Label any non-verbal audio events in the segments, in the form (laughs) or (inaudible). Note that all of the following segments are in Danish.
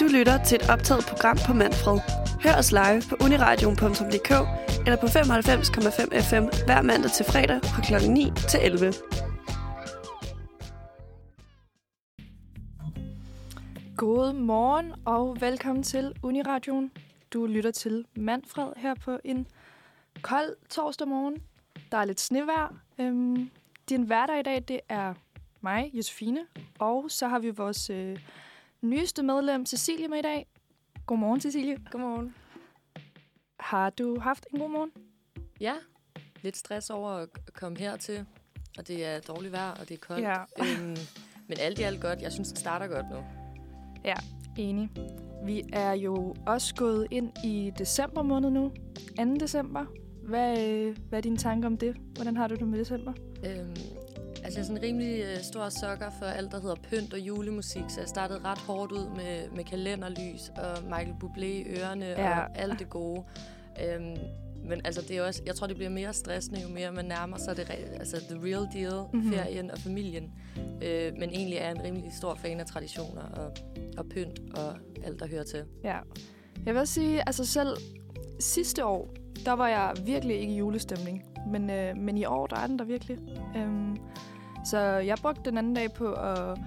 Du lytter til et optaget program på Manfred. Hør os live på uniradion.dk eller på 95,5 FM hver mandag til fredag fra kl. 9 til 11. God morgen og velkommen til Uniradion. Du lytter til Manfred her på en kold torsdag morgen. Der er lidt snevejr. Øhm, din hverdag i dag, det er mig, Josefine, og så har vi vores øh, nyeste medlem, Cecilie, med i dag. Godmorgen, Cecilie. Godmorgen. Har du haft en god morgen? Ja, lidt stress over at komme hertil, og det er dårligt vejr, og det er koldt. Ja. Øhm, men alt i alt godt. Jeg synes, det starter godt nu. Ja, enig. Vi er jo også gået ind i december måned nu. 2. december. Hvad, øh, hvad er dine tanker om det? Hvordan har du det med december? Øhm, altså, jeg er sådan en rimelig øh, stor sokker for alt, der hedder pynt og julemusik, så jeg startede ret hårdt ud med, med kalenderlys og Michael Bublé i ørerne Ja. og alt det gode. Øhm, men altså, det er også, jeg tror, det bliver mere stressende, jo mere man nærmer sig det, altså, the real deal, Mhm. mm-hmm. ferien og familien. Øh, men egentlig er jeg en rimelig stor fan af traditioner og, og pynt og alt, der hører til. Ja. Jeg vil også sige, altså selv sidste år, der var jeg virkelig ikke i julestemning. Men, øh, men i år, der er den der virkelig. Øhm, så jeg brugte den anden dag på at...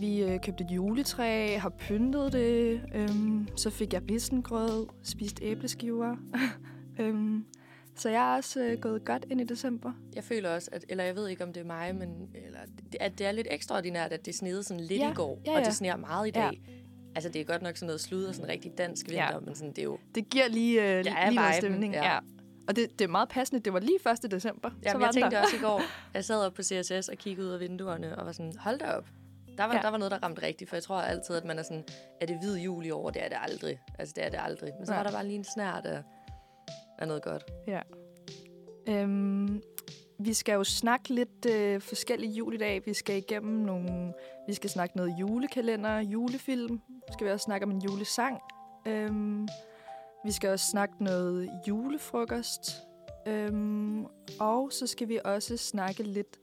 Vi øh, købte et juletræ, har pyntet det. Øhm, så fik jeg risengrød, spist æbleskiver. (laughs) øhm, så jeg er også øh, gået godt ind i december. Jeg føler også, at, eller jeg ved ikke, om det er mig, men eller, at det er lidt ekstraordinært, at det snede sådan lidt Ja, i går, ja, og ja. det sneer meget i dag. Ja. Altså, det er godt nok sådan noget slud og sådan rigtig dansk vinter, Ja. men sådan, det er jo... Det giver lige, øh, Ja, lige noget stemning. ja. Ja. Og det, det er meget passende. Det var lige 1. december. så Jamen, var jeg tænkte der. også i går, jeg sad op på CSS og kiggede ud af vinduerne, og var sådan, hold da op. Der var, Ja. ja. der var noget, der ramte rigtigt, for jeg tror altid, at man er sådan, er det hvid jul i år? Det er det aldrig. Altså, det er det aldrig. Men så Nej. var der bare lige en snært af, af noget godt. Ja. Øhm, vi skal jo snakke lidt øh, forskellige jul i dag. Vi skal igennem nogle... Vi skal snakke noget julekalender, julefilm. Så skal vi også snakke om en julesang. Øhm, vi skal også snakke noget julefrokost. Øhm, og så skal vi også snakke lidt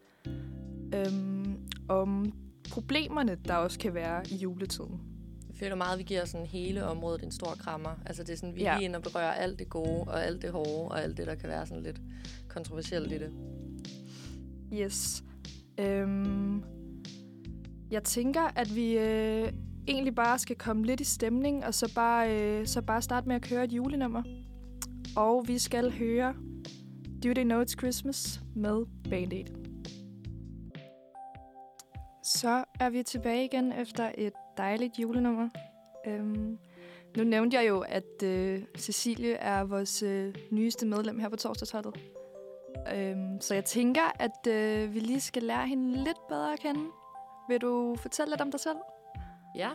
øhm, om problemerne, der også kan være i juletiden. Jeg føler meget, at vi giver sådan hele området en stor krammer. Altså, det er sådan, vi Ja. lige inde og berører alt det gode, og alt det hårde, og alt det, der kan være sådan lidt kontroversielt i det. Yes. Øhm, jeg tænker, at vi øh, egentlig bare skal komme lidt i stemning, og så bare, øh, så bare starte med at køre et julenummer. Og vi skal høre Do They Know It's Christmas med Band Aid. Så er vi tilbage igen efter et dejligt julenummer. Øhm, nu nævnte jeg jo, at øh, Cecilie er vores øh, nyeste medlem her på torsdagsholdet. Øhm, så jeg tænker, at øh, vi lige skal lære hende lidt bedre at kende. Vil du fortælle lidt om dig selv? Ja.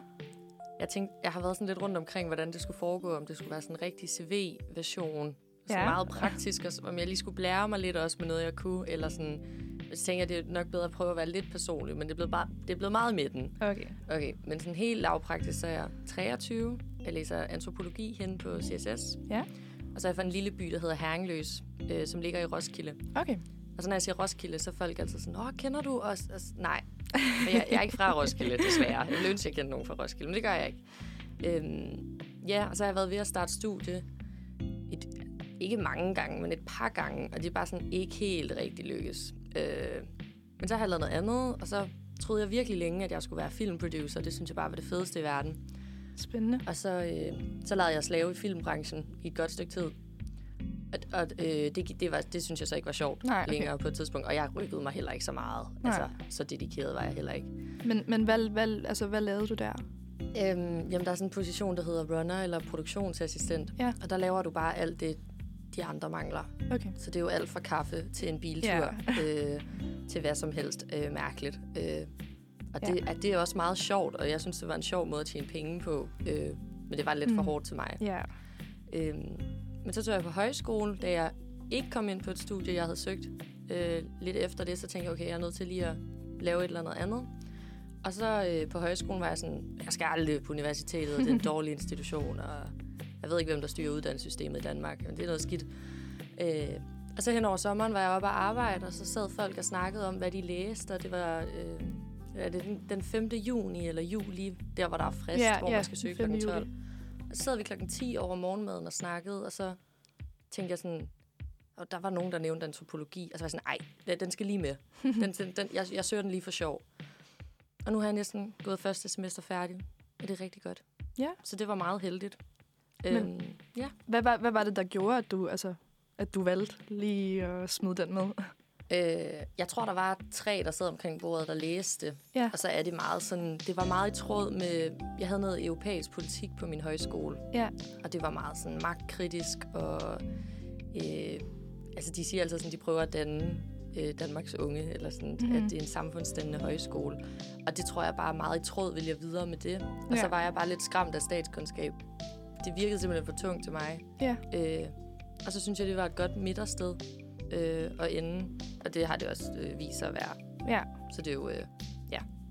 Jeg tænkte, jeg har været sådan lidt rundt omkring, hvordan det skulle foregå, om det skulle være sådan en rigtig CV-version. Så Ja. meget praktisk, og om jeg lige skulle blære mig lidt også med noget, jeg kunne, eller sådan... Så tænker jeg, det er nok bedre at prøve at være lidt personlig, men det er blevet, bare, det er blevet meget i midten. Okay. Okay, men sådan helt lavpraktisk, så er jeg 23. Jeg læser antropologi hen på CSS. Ja. Og så er jeg fra en lille by, der hedder Herringløs, øh, som ligger i Roskilde. Okay. Og så når jeg siger Roskilde, så er folk altid sådan, åh, kender du os? Og, nej, jeg, jeg er ikke fra Roskilde, desværre. Jeg ville ønske, jeg kendte nogen fra Roskilde, men det gør jeg ikke. Øhm, ja, og så har jeg været ved at starte studie. Et, ikke mange gange, men et par gange, og det er bare sådan ikke helt rigtig lykkes. Øh, men så har jeg lavet noget andet, og så troede jeg virkelig længe, at jeg skulle være filmproducer. Det synes jeg bare var det fedeste i verden. Spændende. Og så, øh, så lavede jeg slave i filmbranchen i et godt stykke tid. Og, og øh, det, det, var, det synes jeg så ikke var sjovt Nej, okay. længere på et tidspunkt. Og jeg rykkede mig heller ikke så meget. Nej. Altså, så dedikeret var jeg heller ikke. Men, men hvad, hvad, altså, hvad lavede du der? Øhm, jamen, der er sådan en position, der hedder runner eller produktionsassistent. Ja. Og der laver du bare alt det, de andre mangler. Okay. Så det er jo alt fra kaffe til en biltur, (laughs) øh, til hvad som helst øh, mærkeligt. Øh, og det, at det er også meget sjovt, og jeg synes, det var en sjov måde at tjene penge på. Øh, men det var lidt for Mm. hårdt til mig. Ja. Øhm, men så tog jeg på højskole, da jeg ikke kom ind på et studie, jeg havde søgt. Øh, lidt efter det, så tænkte jeg, okay, jeg er nødt til lige at lave et eller andet andet. Og så øh, på højskolen var jeg sådan, jeg skal aldrig på universitetet, det er en (laughs) dårlig institution, og jeg ved ikke, hvem der styrer uddannelsessystemet i Danmark, men det er noget skidt. Øh, og så hen over sommeren var jeg oppe og arbejde, og så sad folk og snakkede om, hvad de læste, og det var øh, er det den, den 5. juni eller juli, der hvor der er frist, Ja, hvor ja, man skal søge den 5. kl. 12. juli. Så sad vi klokken 10 over morgenmaden og snakkede, og så tænkte jeg sådan, og der var nogen, der nævnte antropologi, og så var jeg sådan, ej, den- den skal lige med. Den, den, den, jeg, jeg søger den lige for sjov. Og nu har jeg næsten gået første semester færdig, og det er rigtig godt. Ja. Så det var meget heldigt. Men- Øhm, ja. Hvad, var, hvad var det, der gjorde, at du, altså, at du valgte lige at smide den med? Øh, jeg tror, der var tre, der sad omkring bordet, der læste. Ja. Og så er det meget sådan, det var meget i tråd med, jeg havde noget europæisk politik på min højskole. Ja. Og det var meget sådan magtkritisk, og øh, altså de siger altså sådan, de prøver at danne øh, Danmarks unge, eller sådan, Mhm. mm-hmm. at det er en samfundsdannende højskole. Og det tror jeg bare meget i tråd, vil jeg videre med det. Og Ja. så var jeg bare lidt skræmt af statskundskab. Det virkede simpelthen for tungt til mig. Ja. Øh, og så synes jeg, det var et godt midtersted øh, at ende. Og det har det også øh, vist sig at være. Ja, Så det er jo øh,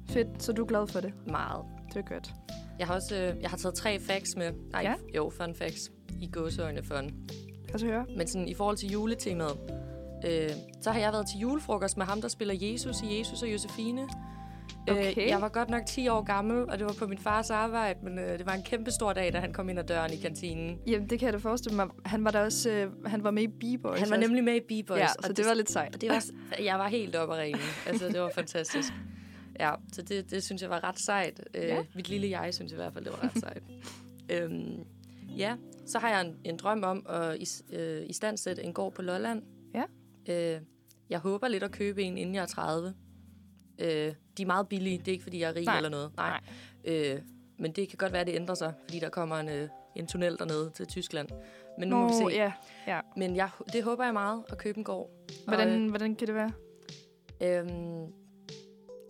fedt. Så du er glad for det. meget. Det er godt. Jeg har også øh, jeg har taget tre facts med. Nej, Ja. jo, fun facts. I gåseøjne fun. Kan du høre? Men sådan, i forhold til juletemaet, øh, så har jeg været til julefrokost med ham, der spiller Jesus i Jesus og Josefine. Okay. Øh, jeg var godt nok 10 år gammel, og det var på min fars arbejde, men øh, det var en kæmpe stor dag, da han kom ind ad døren i kantinen. Jamen, det kan jeg da forestille mig. Han var der også, øh, han var med i B-Boys. Han var også. nemlig med i B-Boys. Ja, og så det var lidt sejt. Det var, jeg var helt oppe at ringe. Altså, det var fantastisk. Ja, så det, det synes jeg var ret sejt. Øh, Ja. Mit lille jeg synes i hvert fald, det var ret sejt. øhm, ja, så har jeg en, en drøm om at is, øh, istandsætte en gård på Lolland. Ja. Øh, jeg håber lidt at købe en, inden jeg er 30. Øh, de er meget billige. Det er ikke, fordi jeg er rig Nej. eller noget. Nej. Øh, men det kan godt være, at det ændrer sig, fordi der kommer en, øh, en tunnel dernede til Tyskland. Men nu må vi Nå, se. ja, ja. Men jeg, det håber jeg meget, at købe en gård. Hvordan, hvordan kan det være? Øhm,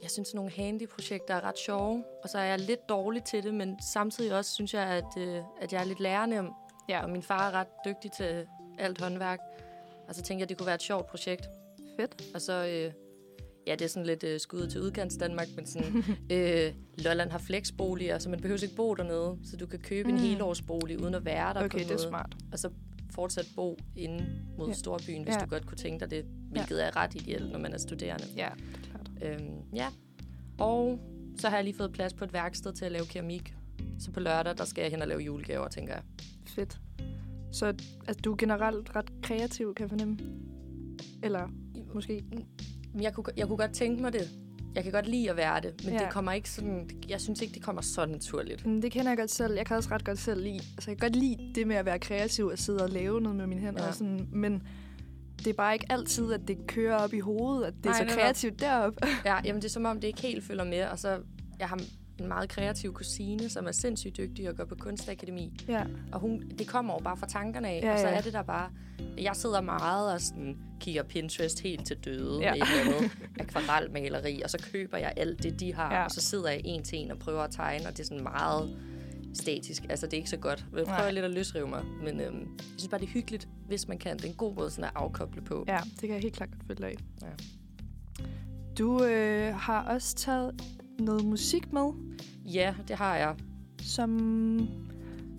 jeg synes, sådan nogle handy-projekter er ret sjove, og så er jeg lidt dårlig til det, men samtidig også synes jeg, at, øh, at jeg er lidt lærernem, Ja. og min far er ret dygtig til alt håndværk. Og så tænker jeg, at det kunne være et sjovt projekt. Fedt. Og så, øh, ja, det er sådan lidt øh, skud til udkants Danmark, men sådan, (laughs) øh, Lolland har flexboliger, så man behøver ikke bo dernede, så du kan købe mm. en helårsbolig uden at være der på Okay, en det er smart. og så fortsat bo inde mod Ja. ja. storbyen, hvis Ja. ja. du godt kunne tænke dig det, hvilket er ret ideelt, når man er studerende. Ja, det er klart. Øhm, ja. Og så har jeg lige fået plads på et værksted til at lave keramik. Så på lørdag, der skal jeg hen og lave julegaver, tænker jeg. Fedt. Så altså, du er generelt ret kreativ, kan jeg fornemme? Eller måske? Jeg kunne, jeg kunne godt tænke mig det. Jeg kan godt lide at være det, men Ja. det kommer ikke sådan... Jeg synes ikke, det kommer så naturligt. Mm, Det kender jeg godt selv. Jeg kan også ret godt selv lide. Altså, jeg kan godt lide det med at være kreativ og sidde og lave noget med mine hænder. Ja. Og sådan, men det er bare ikke altid, at det kører op i hovedet, at det er Nej, så netop. kreativt deroppe. Ja, jamen det er som om, det ikke helt følger med. Og så, jeg har en meget kreativ kusine, som er sindssygt dygtig og går på kunstakademi. ja. Og hun, det kommer jo bare fra tankerne af, Ja, ja, og så er det der bare... Jeg sidder meget og sådan, kigger Pinterest helt til døde Ja. med et eller andet akvarelmaleri, og så køber jeg alt det, de har, ja. og så sidder jeg en til en og prøver at tegne, og det er sådan meget statisk. Altså, det er ikke så godt. Jeg prøver Nej. lidt at løsrive mig, men øhm, jeg synes bare, det er hyggeligt, hvis man kan. Det er en god måde sådan at afkoble på. ja, det kan jeg helt klart godt følge af. Ja. Du øh, har også taget noget musik med, ja, det har jeg. som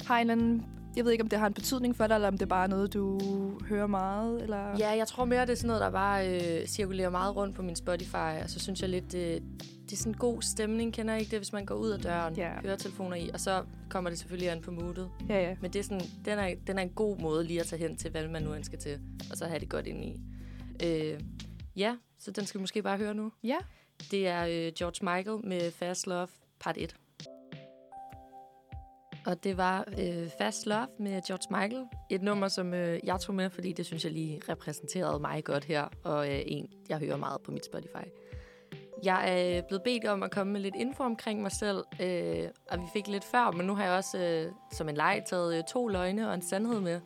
har en eller anden... Jeg ved ikke, om det har en betydning for dig, eller om det bare er noget, du hører meget, eller... Ja, jeg tror mere, det er sådan noget, der bare øh, cirkulerer meget rundt på min Spotify, og så synes jeg lidt, det, det er sådan en god stemning, kender I ikke det, hvis man går ud af døren, hører telefoner i, og så kommer det selvfølgelig an på moodet. Ja, ja. Men det er sådan, den, er, den er en god måde lige at tage hen til, hvad man nu end skal til, og så have det godt ind i. Øh, ja, så den skal vi måske bare høre nu. Ja. Det er øh, George Michael med Fast Love, part 1. Og det var øh, Fast Love med George Michael. Et nummer, som øh, jeg tog med, fordi det synes jeg lige repræsenterede mig godt her, og øh, en, jeg hører meget på mit Spotify. Jeg er blevet bedt om at komme med lidt info omkring mig selv, øh, og vi fik lidt før, men nu har jeg også øh, som en leg taget øh, to løgne og en sandhed med,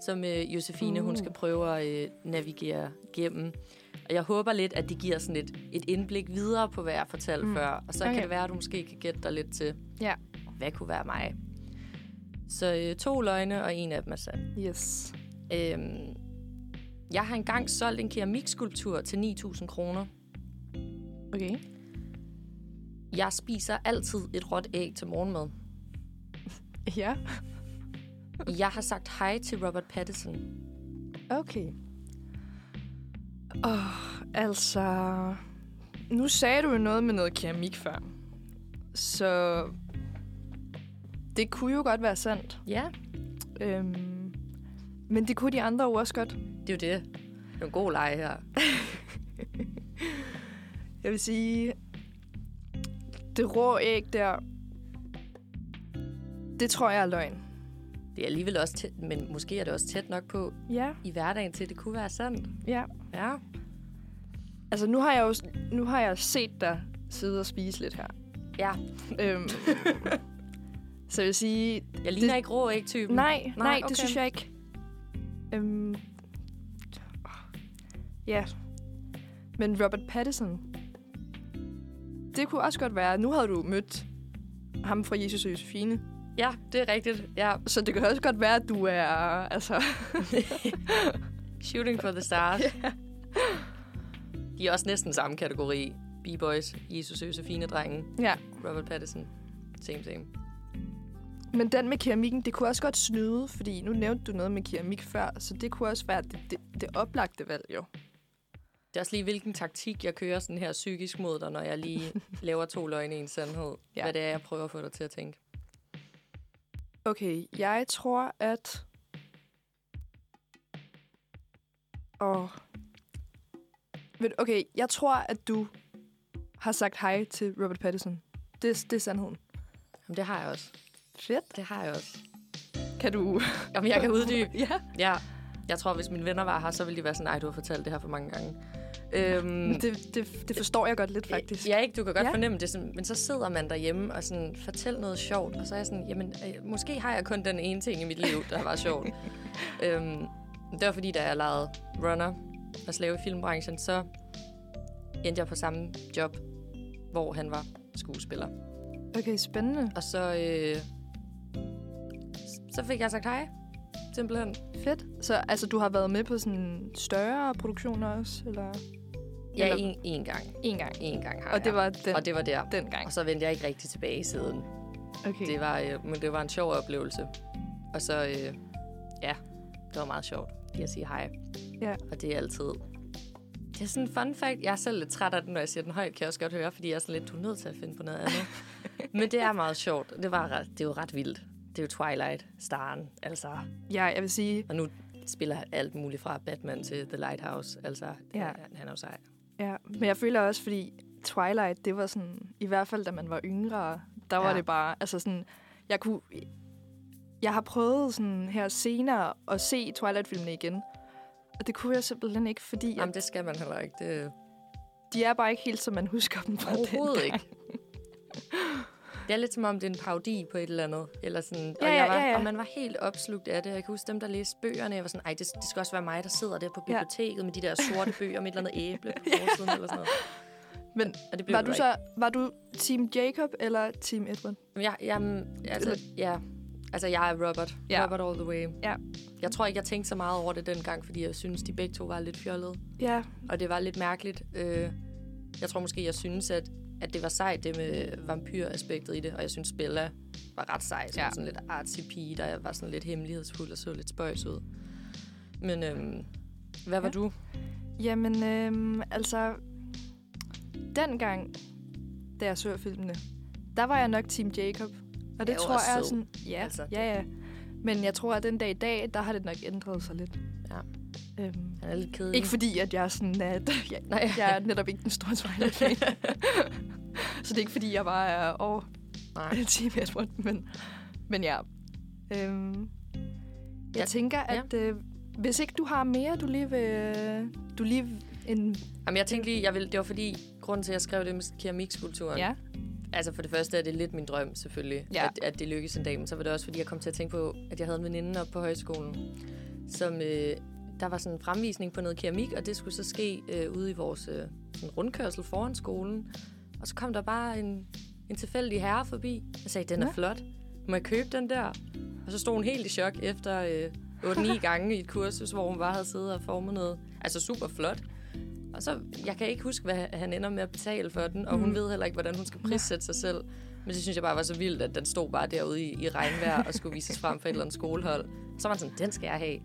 som øh, Josefine hun Uh. skal prøve at øh, navigere gennem. Og jeg håber lidt, at det giver sådan et, et indblik videre på, hvad jeg fortalte Mm. før. Og så Okay. kan det være, at du måske kan gætte dig lidt til, Ja. hvad kunne være mig. Så øh, to løgne, og en af dem er sand. Yes. Øhm, jeg har engang solgt en keramikskulptur til 9.000 kroner. Okay. Jeg spiser altid et råt æg til morgenmad. Ja. Jeg har sagt hej til Robert Pattinson. Okay. Åh, oh, altså... nu sagde du jo noget med noget keramik før. Så det kunne jo godt være sandt. Ja, Øhm, men det kunne de andre jo også godt. det er jo det. Det er en god leg her. (laughs) Jeg vil sige, det rå æg der, det tror jeg er løgn. Det er alligevel også tæt, men måske er det også tæt nok på Ja, i hverdagen til, at det kunne være sandt. ja. Ja. Altså, nu har jeg jo nu har jeg set dig sidde og spise lidt her. Ja, Øhm, (laughs) så jeg vil sige, jeg ligner Det- ikke rå ikke-typen. nej, nej, nej okay. det synes jeg ikke. Øhm, ja, men Robert Pattinson, det kunne også godt være, nu havde du mødt ham fra Jesus og Josefine, Ja, det er rigtigt. Ja, så det kan også godt være, at du er, altså, (laughs) Shooting for the Stars. De er også næsten samme kategori. B-boys, Jesus Josefine drengen, ja. Robert Pattinson. Same, same. Men den med keramikken, det kunne også godt snyde, fordi nu nævnte du noget med keramik før, så det kunne også være det, det, det oplagte valg, jo. Det er også lige, hvilken taktik jeg kører sådan her psykisk mod dig, når jeg lige (laughs) laver to løgne i en sandhed. Ja. Hvad det er, jeg prøver at få dig til at tænke. Okay, jeg tror, at... Du- Okay, jeg tror, at du har sagt hej til Robert Pattinson. Det, det er sandheden. Jamen, det har jeg også. Fedt. Det har jeg også. Kan du... Jamen, jeg kan uddybe. (laughs) ja. Ja, jeg tror, hvis mine venner var her, så ville de være sådan, nej, du har fortalt det her for mange gange. Øhm, det, det, det forstår jeg godt lidt, faktisk. Ja, ikke? Du kan godt Ja. ja. fornemme det, sådan, men så sidder man derhjemme og sådan, fortæller noget sjovt, og så er jeg sådan, jamen, øh, måske har jeg kun den ene ting i mit liv, der var sjovt. (laughs) øhm, det var fordi, da jeg lavede runner og slave i filmbranchen, så endte jeg på samme job, hvor han var skuespiller. Okay, spændende. Og så, øh, så fik jeg sagt hej, simpelthen. Fedt. Så altså, du har været med på sådan større produktioner også, eller? Ja, Eller- en, en gang. En gang. En gang har Og det var den, Og det var der. den gang. Og så vendte jeg ikke rigtig tilbage siden. Okay. Det var, øh, men det var en sjov oplevelse. Og så, øh, ja, det var meget sjovt lige at sige hej. Ja. Og det er altid... Det er sådan en fun fact. Jeg er selv lidt træt af den, når jeg siger den højt, kan jeg også godt høre, fordi jeg er sådan lidt, du er nødt til at finde på noget andet. (laughs) men det er meget sjovt. Det, var ret, det er jo ret vildt. Det er jo Twilight, Staren, altså. Ja, jeg vil sige, Og nu spiller alt muligt fra Batman til The Lighthouse. Altså, Ja. han er jo sej. Ja, men jeg føler også, fordi Twilight, det var sådan, i hvert fald da man var yngre, der var Ja. det bare, altså sådan, jeg kunne, jeg har prøvet sådan her senere at se Twilight-filmene igen, og det kunne jeg simpelthen ikke, fordi Jamen, at det skal man heller ikke. Det, de er bare ikke helt, som man husker dem fra Overhovedet dengang. ikke. Det er lidt som om, det er en parodi på et eller andet. Eller sådan, Ja, og, ja, jeg var, ja, ja. og man var helt opslugt af det. Jeg kan huske dem, der læste bøgerne. Jeg var sådan, ej, det, det skal også være mig, der sidder der på Ja. biblioteket med de der sorte bøger med et eller andet æble på (laughs) forsiden eller sådan noget. Men Og det var du så, var du Team Jacob eller Team Edward? Men Jeg, jeg, altså, ja, altså, jeg er Robert. Ja. Robert all the way. Ja. Jeg tror ikke, jeg tænkte så meget over det dengang, fordi jeg synes, de begge to var lidt fjollede. Ja, Og det var lidt mærkeligt. Øh, jeg tror måske, jeg synes, at, at det var sejt, det med vampyraspektet i det. Og jeg synes, Bella var ret sej. Som Ja. sådan lidt artsy pige, der var sådan lidt hemmelighedsfuld og så lidt spøjs ud. Men øhm, hvad var Ja. du? jamen øhm, altså, dengang, da jeg så filmene, der var jeg nok Team Jacob. Og det jo tror jeg er sådan, ja, altså, ja, ja. Men jeg tror, at den dag i dag, der har det nok ændret sig lidt. Ja. Øhm, Han er lidt kedelig. ikke fordi, at jeg er sådan, at (laughs) jeg, Nej. jeg er netop ikke den store Twilight-fan. (laughs) så det er ikke fordi, jeg bare er over Nej. (laughs) Team Edward, men, men ja. Øhm, jeg Ja. tænker, at øh, hvis ikke du har mere, du lige vil... Du lige en... Jamen, jeg tænkte lige, jeg ville, det var fordi, grunden til, at jeg skrev det med keramikskulpturen, Ja. Altså for det første er det lidt min drøm selvfølgelig, Ja. at, at det lykkes en dag. Men så var det også fordi, jeg kom til at tænke på, at jeg havde en veninde oppe på højskolen, som øh, der var sådan en fremvisning på noget keramik, og det skulle så ske øh, ude i vores øh, sådan rundkørsel foran skolen. Og så kom der bare en, en tilfældig herre forbi og sagde, den er Nå. flot. Må jeg købe den der? Og så stod hun helt i chok efter øh, 8-9 (laughs) gange i et kursus, hvor hun bare havde siddet og formet noget. Altså super flot. Og så, jeg kan ikke huske, hvad han ender med at betale for den, og hun Mm. ved heller ikke, hvordan hun skal prissætte sig selv. Men det synes jeg bare var så vildt, at den stod bare derude i, i regnvejr og skulle vises frem for et eller andet skolehold. Så var man sådan, den skal jeg have.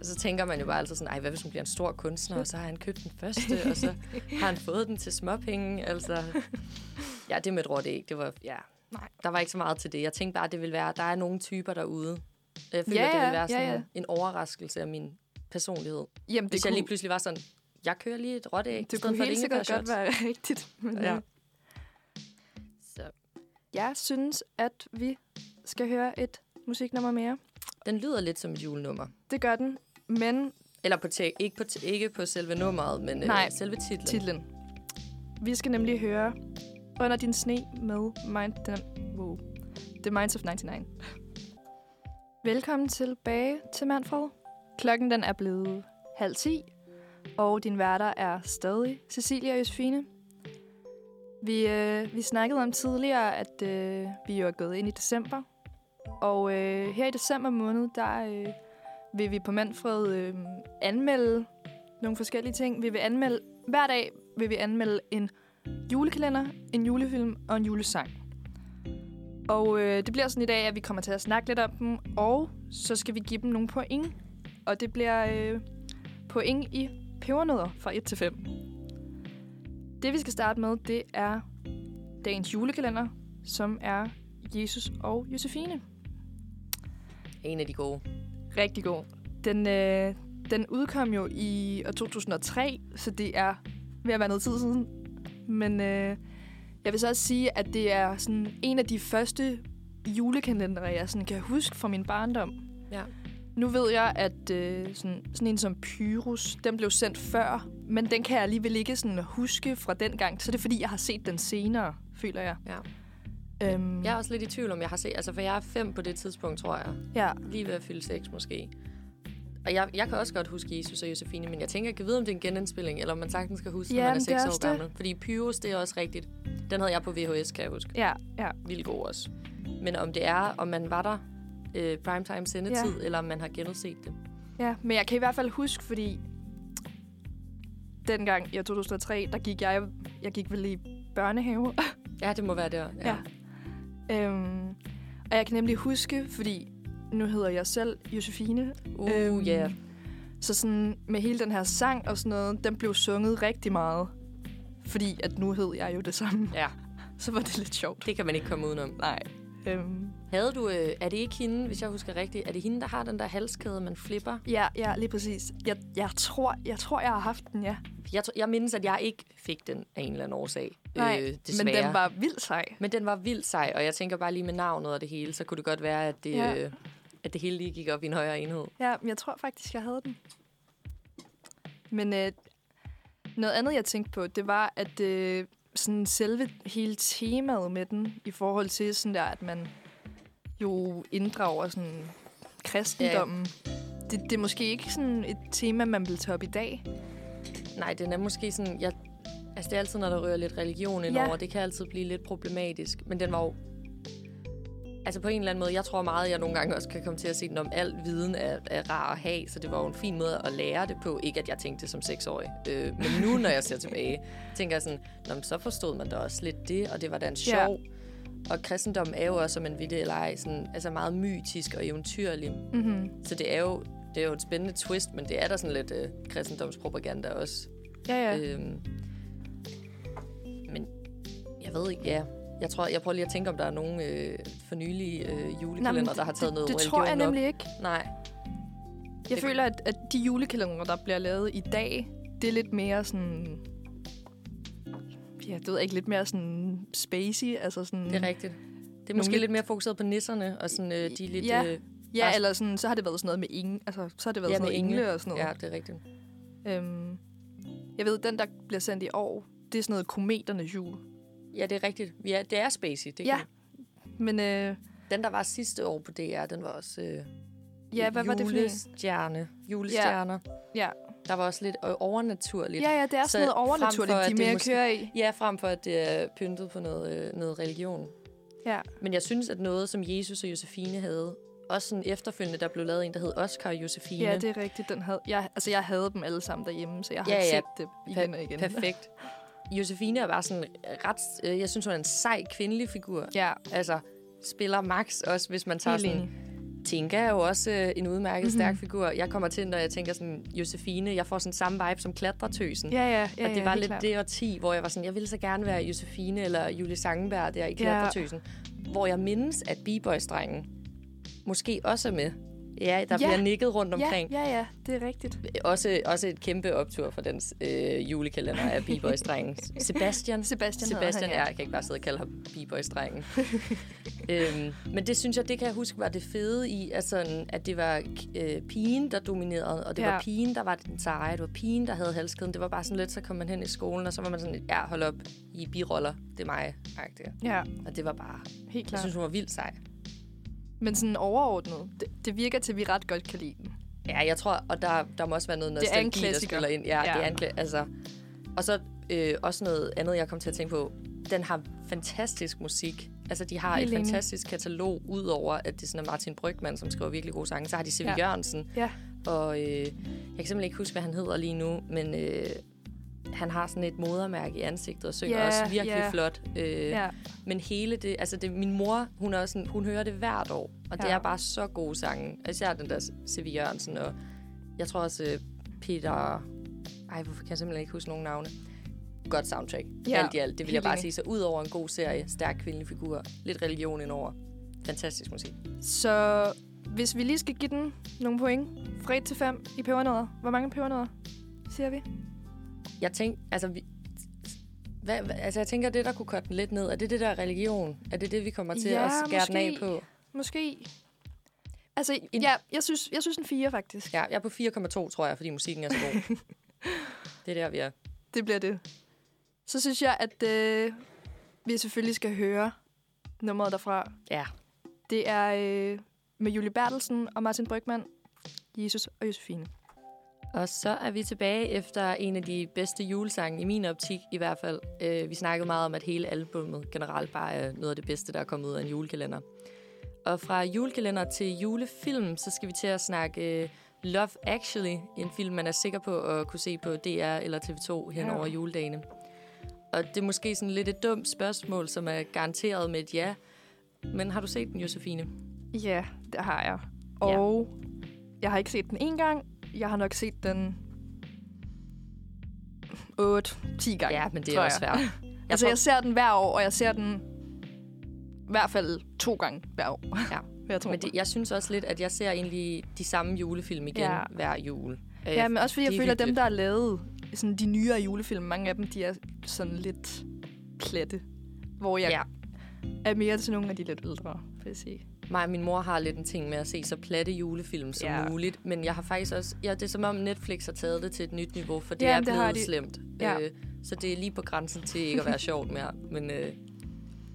Og så tænker man jo bare altid sådan, ej, hvad hvis hun bliver en stor kunstner, og så har han købt den første, og så har han fået den til småpenge. Altså, ja, det med et råd ikke. Det var, ja, Nej. der var ikke så meget til det. Jeg tænkte bare, at det ville være, der er nogle typer derude. Jeg føler, Ja, ja, det ville være sådan ja. en overraskelse af min personlighed. Jamen, det Hvis jeg kunne, lige pludselig var sådan, jeg kører lige et råt æg, det kunne helt sikkert godt være (laughs) rigtigt. Men, ja. Så. Jeg synes, at vi skal høre et musiknummer mere. Den lyder lidt som et julenummer. Det gør den, men Eller på te- ikke, på te- ikke på selve nummeret, men Nej, øh, selve titlen. titlen. Vi skal nemlig høre Under din sne med Mind... Den, wow. The Minds of 99. Velkommen tilbage til Manfred. Klokken den er blevet halv ti, og din værter er stadig Cecilia og Josefine. Vi, øh, vi snakkede om tidligere, at øh, vi jo er gået ind i december. Og øh, her i december måned, der øh, vil vi på Manfred øh, anmelde nogle forskellige ting. Vi vil anmelde, hver dag vil vi anmelde en julekalender, en julefilm og en julesang. Og øh, det bliver sådan i dag, at vi kommer til at snakke lidt om dem, og så skal vi give dem nogle point. Og det bliver øh, point i pebernødder fra 1 til 5. Det vi skal starte med, det er dagens julekalender, som er Jesus og Josefine. En af de gode. Rigtig god. Den, øh, den udkom jo i år 2003, så det er ved at være noget tid siden. Men øh, jeg vil så også sige, at det er sådan en af de første julekalendere, jeg sådan kan huske fra min barndom. Ja. Nu ved jeg, at øh, sådan, sådan en som Pyrus, den blev sendt før, men den kan jeg alligevel ikke sådan huske fra den gang. Så det er fordi, jeg har set den senere, føler jeg. Ja. Øhm, Jeg er også lidt i tvivl om, jeg har set... Altså, for jeg er fem på det tidspunkt, tror jeg. ja. Lige ved at fylde seks, måske. Og jeg, jeg kan også godt huske Jesus og Josefine, men jeg tænker, jeg kan vide, om det er en genindspilling, eller om man sagtens skal huske, Ja, når man er men det er seks også år det. gammel. Fordi Pyrus, det er også rigtigt. Den havde jeg på VHS, kan jeg huske. Ja, ja. Vildt god også. Men om det er, om man var der øh, primetime sendetid, ja. eller om man har genudset det. Ja, men jeg kan i hvert fald huske, fordi dengang i år 2003, der gik jeg, jeg gik vel i børnehave. Ja, det må være der. Ja. Ja. Øhm, og jeg kan nemlig huske, fordi nu hedder jeg selv Josefine. Uh, Øhm, ja. Yeah. Så sådan med hele den her sang og sådan noget, den blev sunget rigtig meget. Fordi at nu hed jeg jo det samme. Ja, (laughs) Så var det lidt sjovt. det kan man ikke komme udenom. Nej. Øhm, Havde du, øh, er det ikke hende, hvis jeg husker rigtigt, er det hende, der har den der halskæde, man flipper? ja, ja, lige præcis. Jeg, jeg, tror, jeg tror, jeg har haft den, ja. Jeg, tr- jeg mindes, at jeg ikke fik den af en eller anden årsag. Nej, øh, men den var vildt sej. Men den var vildt sej, og jeg tænker bare lige med navnet og det hele, så kunne det godt være, at det, ja. øh, at det hele lige gik op i en højere enhed. Ja, men jeg tror faktisk, jeg havde den. Men øh, noget andet, jeg tænkte på, det var, at øh, sådan selve hele temaet med den, i forhold til sådan der, at man jo inddrager sådan kristendommen. Det, det er måske ikke sådan et tema, man vil tage op i dag. Nej, den er måske sådan... Jeg, altså, det er altid, når der rører lidt religion ind Ja. over. Det kan altid blive lidt problematisk. Men den var jo... Altså på en eller anden måde, jeg tror meget, jeg nogle gange også kan komme til at se den om al viden er, er rar at have, så det var jo en fin måde at lære det på. Ikke at jeg tænkte det som seksårig, øh, men nu når jeg ser tilbage, (laughs) tænker jeg sådan, Nå, så forstod man da også lidt det, og det var da en Ja. sjov. Og kristendom er jo også, som man ved det eller ej, sådan, altså meget mytisk og eventyrlig. Mm-hmm. Så det er jo, det er jo et spændende twist, men det er der sådan lidt øh, kristendomspropaganda også. Ja, ja. Ja. Øhm, men jeg ved ikke, ja. Jeg tror, jeg prøver lige at tænke, om der er nogen øh, for nylige øh, julekalender, der har taget det, noget det religion tror jeg op. nemlig ikke. Nej, Jeg Det- føler, at, at de julekalendere, der bliver lavet i dag, det er lidt mere sådan... Ja, det ved jeg ikke, lidt mere sådan spacey, altså sådan... det er rigtigt. Det er måske Nogle- lidt mere fokuseret på nisserne, og sådan, øh, de er lidt... Ja. Øh, Ja, Bare- eller sådan, så har det været sådan noget med ingen, altså, så har det været Ja, sådan noget engle engle. og sådan noget. ja, det er rigtigt. Øhm, jeg ved, den, der bliver sendt i år, det er sådan noget kometernes jul. Ja, det er rigtigt. Ja, det er spacey. Det Ja. kan- Men øh, Den, der var sidste år på DR, den var også... Øh, ja, hvad var det for? Julestjerne. Julestjerner. Ja. Der var også lidt overnaturligt. ja, ja, det er Så sådan noget for, overnaturligt, at de mere måske- kører i. Ja, frem for at det er pyntet på noget, øh, noget religion. Ja. Men jeg synes, at noget, som Jesus og Josefine havde, også sådan efterfølgende, der blev lavet en, der hed Oscar og Josefine. ja, det er rigtigt. Den havde, jeg, altså, jeg havde dem alle sammen derhjemme, så jeg har Ja, ja. set det igen og igen. Perfekt. (laughs) Josefine er bare sådan ret... Øh, jeg synes, hun er en sej kvindelig figur. Ja, Altså, spiller max også, hvis man tager helt sådan enig. Tinka er jo også øh, en udmærket Mhm. mm-hmm. stærk figur. Jeg kommer til, når jeg tænker sådan, Josefine, jeg får sådan samme vibe som klatretøsen. Ja, ja, ja, og det ja, var lidt klart. det årti, hvor jeg var sådan, jeg ville så gerne være Josefine eller Julie Sangenberg der i klatretøsen. Hvor jeg mindes, at B-Boys-drengen måske også er med. Ja, der Ja. bliver nikket rundt omkring. Ja, ja, ja, det er rigtigt. Også, også et kæmpe optur for den øh, julekalender af B-Boys-drengen. (laughs) Sebastian Sebastian. Sebastian, han, ja. jeg kan ikke bare sidde og kalde ham B-Boys-drengen. (laughs) øhm, men det synes jeg, det kan jeg huske var det fede i, at, sådan, at det var øh, pigen, der dominerede, og det ja. Var pigen, der var den seje, det var pigen, der havde halskæden. Det var bare sådan lidt, så kom man hen i skolen, og så var man sådan ja, hold op, i biroller, det er mig. -agtigt. Ja, Og det var bare, helt jeg klart. synes, hun var vildt sej. Men sådan overordnet, det, det virker til, at vi ret godt kan lide den. Ja, jeg tror, og der, der må også være noget nostalgi, der spiller ind. Ja, Ja. det er en kla- altså. Og så øh, også noget andet, jeg kom til at tænke på. Den har fantastisk musik. Altså, de har Helt et enig. fantastisk katalog, udover at det sådan er Martin Brygman, som skriver virkelig gode sange. Så har de. Ja. Ja. Jørgensen, Ja. og øh, jeg kan simpelthen ikke huske, hvad han hedder lige nu, men øh, han har sådan et modermærke i ansigtet og synger Ja, også virkelig ja. flot. Øh, Ja, men hele det, altså det, min mor, hun, er også sådan, hun hører det hvert år, og det Ja. er bare så gode sange. Især den der C.V. Jørgensen, og jeg tror også øh, Peter... Ej, hvorfor kan jeg simpelthen ikke huske nogen navne? Godt soundtrack. Ja, alt i alt. Det vil jeg bare sige. Så ud over en god serie, stærk kvindelig figur, lidt religion indover. Fantastisk musik. så hvis vi lige skal give den nogle point, fra 1 til 5 i pebernødder, hvor mange pebernødder siger vi? Jeg tænker, altså, vi, hvad, altså jeg tænker, det der kunne korte den lidt ned, er det det der religion? Er det det, vi kommer til Ja, at skære den af måske. på? Måske. Altså, En- ja, jeg synes, jeg synes en 4 faktisk. Ja, jeg er på 4,2, tror jeg, fordi musikken er så god. (laughs) det er der, vi er. Det bliver det. Så synes jeg, at øh, vi selvfølgelig skal høre nummeret derfra. Ja. Det er øh, med Julie Bertelsen og Martin Brygman, Jesus og Josefine. Og så er vi tilbage efter en af de bedste julesange, i min optik i hvert fald. Øh, vi snakkede meget om, at hele albummet generelt bare er noget af det bedste, der er kommet ud af en julekalender. Og fra julekalender til julefilm, så skal vi til at snakke øh, Love Actually, en film, man er sikker på at kunne se på DR eller TV2 hen Ja. over juledagene. Og det er måske sådan lidt et dumt spørgsmål, som er garanteret med et ja. Men har du set den, Josefine? Ja, det har jeg. Og jeg har ikke set den en gang. Jeg har nok set den 8-10 gange. Ja, men det tror er også jeg. svært. (laughs) Jeg altså, tror- jeg ser den hver år, og jeg ser den i hvert fald to gange hver år. Ja. (laughs) jeg tror. Men det, jeg synes også lidt, at jeg ser egentlig de samme julefilm igen Ja. ja. hver jul. Øh, Ja, men også fordi jeg det er føler, at dem, hyggeligt. der er lavet sådan de nyere julefilm, mange af dem, de er sådan lidt platte. Hvor jeg Ja. er mere til nogle af de lidt ældre, vil jeg sige. Mig og min mor har lidt en ting med at se så platte julefilm som Ja. ja. muligt. Men jeg har faktisk også... Ja, det er som om Netflix har taget det til et nyt niveau, for det Ja, er det blevet de. slemt. Ja. Øh, så det er lige på grænsen til ikke at være sjovt mere. Men øh,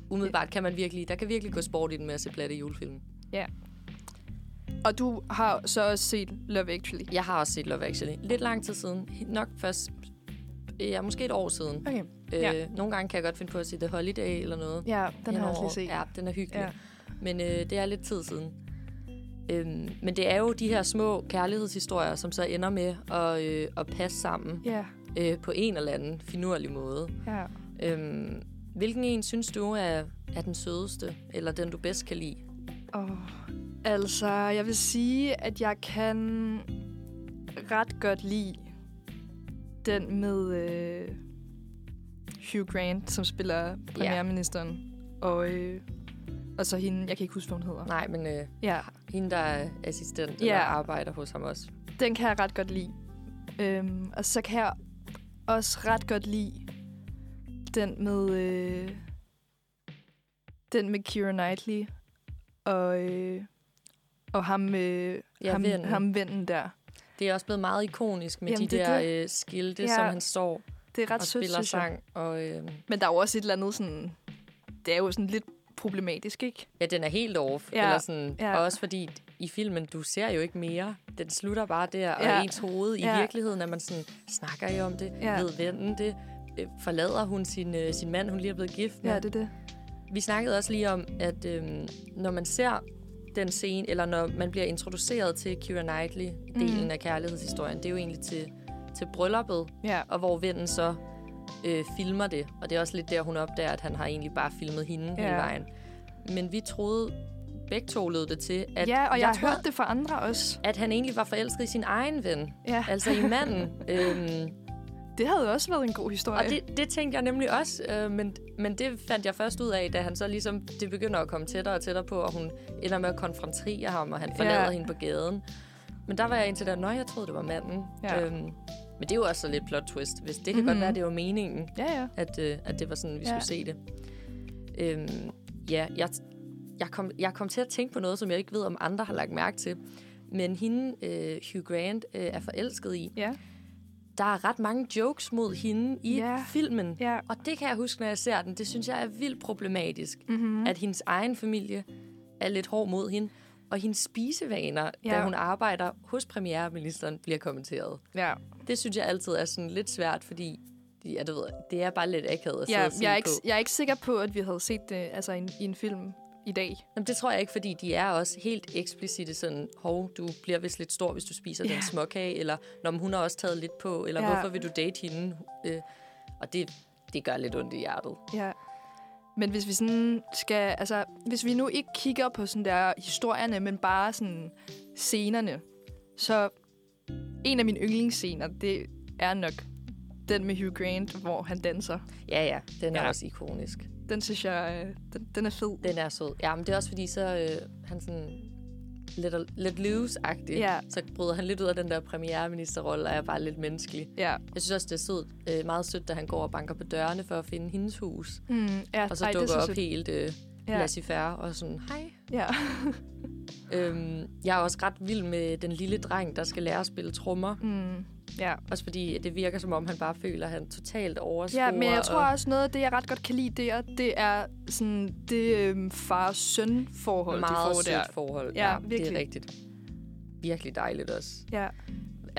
umiddelbart kan man virkelig... Der kan virkelig gå sport i den med at se platte julefilm. Og du har så også set Love Actually. Jeg har også set Love Actually. Lidt lang tid siden. Nok først... Ja, måske et år siden. Okay. Øh, Ja. Nogle gange kan jeg godt finde på at se The Holiday eller noget. Ja, den har jeg også lige set. Ja, den er hyggelig. Ja. Men øh, det er lidt tid siden. Øhm, men det er jo de her små kærlighedshistorier, som så ender med at, øh, at passe sammen Ja, øh, på en eller anden finurlig måde. ja. Øhm, hvilken en synes du er, er den sødeste, eller den du bedst kan lide? Oh, altså, jeg vil sige, at jeg kan ret godt lide den med øh, Hugh Grant, som spiller premierministeren. Og, øh, og så hende, jeg kan ikke huske, hvad hun hedder. Nej, men øh, Ja, hende, der er assistent Ja. eller arbejder hos ham også. den kan jeg ret godt lide. Øhm, og så kan jeg også ret godt lide den med øh, den med Keira Knightley og øh, og ham øh, Ja, ham, vennen. ham vennen der. Det er også blevet meget ikonisk med Jamen, de det er der øh, skilte, Ja. som han står Det er ret og sødt, spiller sang. Og, øh, Men der er jo også et eller andet sådan det er jo sådan lidt problematisk, ikke? Ja, den er helt off. Ja, eller sådan, ja. Og også fordi i filmen, du ser jo ikke mere. Den slutter bare der, og Ja. ens hoved i Ja. virkeligheden er man sådan, snakker I om det? Ja. Ved vennen det? Øh, Forlader hun sin, øh, sin mand, hun lige er blevet gift med? Ja, det er det. Vi snakkede også lige om, at øh, når man ser den scene, eller når man bliver introduceret til Keira Knightley-delen mm. af kærlighedshistorien, det er jo egentlig til, til brylluppet, Ja. og hvor vennen så øh, filmer det. Og det er også lidt der, hun opdager, at han har egentlig bare filmet hende ja. hele vejen. Men vi troede begge to lød det til. At ja, og jeg, jeg har hørt det fra andre også. at han egentlig var forelsket i sin egen ven. Ja, Altså i manden. (laughs) øhm, det havde også været en god historie. og det, det tænkte jeg nemlig også, øh, men, men det fandt jeg først ud af, da han så ligesom, det begynder at komme tættere og tættere på, og hun ender med at konfrontere ham, og han forlader Ja. hende på gaden. Men der var jeg indtil der, nå, jeg troede, det var manden. Ja. Øhm, men det er jo også så lidt plot twist. Hvis det kan mm-hmm. Mhm. godt være, det var meningen, Ja, ja. at, øh, at det var sådan, vi Ja. skulle se det. Øhm, ja, jeg, jeg, kom, jeg kom til at tænke på noget, som jeg ikke ved, om andre har lagt mærke til. Men hende, øh, Hugh Grant, øh, er forelsket i. Ja, Der er ret mange jokes mod hende i Ja. filmen. ja. Og det kan jeg huske, når jeg ser den. Det synes jeg er vildt problematisk. Mm-hmm. At hendes egen familie er lidt hård mod hende. Og hendes spisevaner. Ja. da hun arbejder hos premierministeren, bliver kommenteret. Ja, Det synes jeg altid er sådan lidt svært, fordi ja, det, ved, det er bare lidt akavet at ja jeg, er ikke, på. jeg er ikke sikker på, at vi havde set det altså, i, en, i en film i dag. Jamen, det tror jeg ikke, fordi de er også helt eksplicite sådan, hov, du bliver vist lidt stor, hvis du spiser Ja. den småkage, eller når hun har også taget lidt på, eller Ja. hvorfor vil du date hende? Øh, og det, det gør lidt ondt i hjertet. Ja. Men hvis vi sådan skal, altså, hvis vi nu ikke kigger på sådan der historierne, men bare sådan scenerne, så en af mine yndlingsscener, det er nok den med Hugh Grant, hvor han danser. Ja, ja, den er Ja. også ikonisk. Den synes jeg, øh, den, den er fed. Den er sød. Ja, men det er også fordi, så øh, han sådan lidt, lidt loose-agtig. Ja. Så bryder han lidt ud af den der premierministerrolle, og er bare lidt menneskelig. Ja. Jeg synes også, det er sød, øh, meget sødt, da han går og banker på dørene for at finde hendes hus. Mm, ja. Og så ej, dukker op helt øh, Ja. laissez-faire og sådan, hej. Ja. (laughs) Øhm, jeg er også ret vild med den lille dreng, der skal lære at spille trommer. Mm, ja. Også fordi det virker, som om han bare føler, at han totalt overscorer. Ja, men jeg tror og også noget af det, jeg ret godt kan lide der, det er sådan det øhm, far-søn-forhold, de meget får sødt der. forhold. Ja, det virkelig. er rigtigt. Virkelig dejligt også. Ja.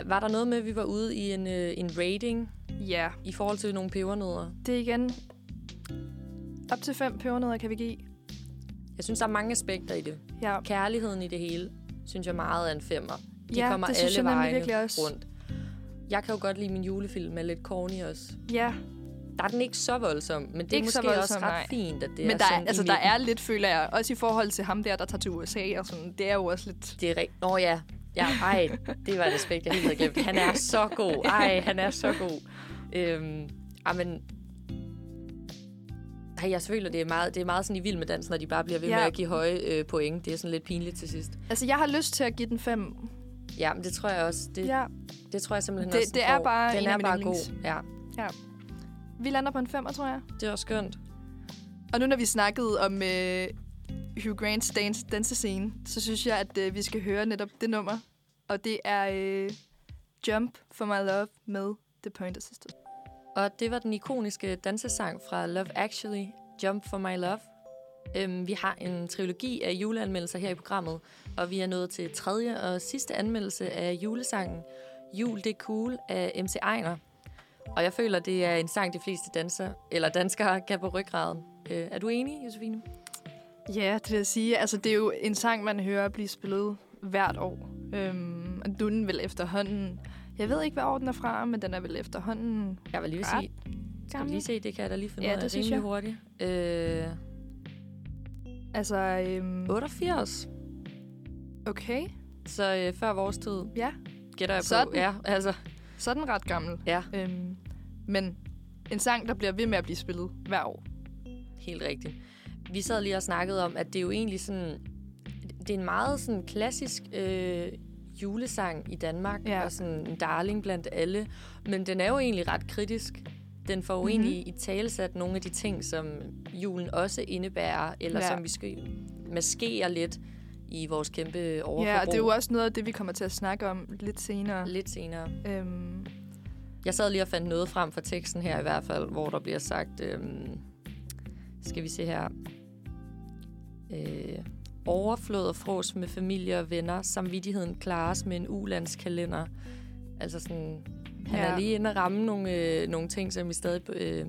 Var der noget med, at vi var ude i en, øh, en rating ja, i forhold til nogle pebernødder? det er igen op til fem pebernødder kan vi give. Jeg synes, der er mange aspekter i det. Ja, Kærligheden i det hele, synes jeg meget er en femmer. De ja kommer det synes alle jeg vegne virkelig også. rundt. Jeg kan jo godt lide min julefilm, er lidt corny også. Ja, Der er den ikke så voldsom, men det er Ikke så måske også voldsom, ret nej. fint, at det men er der, sådan er, altså, der er lidt, føler jeg, også i forhold til ham der, der tager til USA og sådan, det er jo også lidt... Det er rigtigt. Nå ja. Ja, ej, det var et aspekt, jeg helt havde glemt. Han er så god. Ej, han er så god. Øhm, ej, men... Ej, jeg føler, det er meget, det er meget sådan i vild med dansen, når de bare bliver ved Ja. med at give høje øh, point. Det er sådan lidt pinligt til sidst. Altså, jeg har lyst til at give den fem. Ja, men det tror jeg også. Det, Ja, det tror jeg simpelthen Det- også, det er får. bare Den en er bare god. Ja, vi lander på en femmer, tror jeg. det var skønt. Og nu når vi snakkede om øh, Hugh Grants dance, dansescene, så synes jeg, at øh, vi skal høre netop det nummer. Og det er øh, Jump for My Love med The Pointer Sisters. Og det var den ikoniske dansesang fra Love Actually, Jump for My Love. Øhm, vi har en trilogi af juleanmeldelser her i programmet, og vi er nået til tredje og sidste anmeldelse af julesangen Jul det er cool af MC Ejner. Og jeg føler, det er en sang, de fleste danser, eller danskere kan på ryggraden. Øh, er du enig, Josefine? Ja, det vil jeg sige. Altså, det er jo en sang, man hører blive spillet hvert år. Øhm, og du vil den vel efterhånden... Jeg ved ikke, hvad år den er fra, men den er vel efterhånden Jeg vil lige sige, skal vi lige se, det kan jeg da lige finde Ja, ud af det synes jeg. hurtigt. Øh, Altså, øhm, 88, okay. så øh, før vores tid, Ja, gætter jeg Sådan. på. Ja, altså, så er den ret gammel. ja. Øhm, men en sang, der bliver ved med at blive spillet hver år. Helt rigtigt. Vi sad lige og snakkede om, at det er jo egentlig sådan... Det er en meget sådan klassisk øh, julesang i Danmark, Ja. og sådan en darling blandt alle. Men den er jo egentlig ret kritisk. Den får jo Mhm. mm-hmm. egentlig i talesat nogle af de ting, som julen også indebærer, eller Ja. som vi skal maskere lidt i vores kæmpe overforbrug. Ja, og det er jo også noget af det, vi kommer til at snakke om lidt senere. Lidt senere. Øhm, Jeg sad lige og fandt noget frem fra teksten her i hvert fald, hvor der bliver sagt, øhm, skal vi se her, øh, overflod og fros med familie og venner, samvittigheden klares med en ulandskalender. Altså sådan, han Ja. er lige inde og ramme nogle, øh, nogle ting, som vi stadig øh,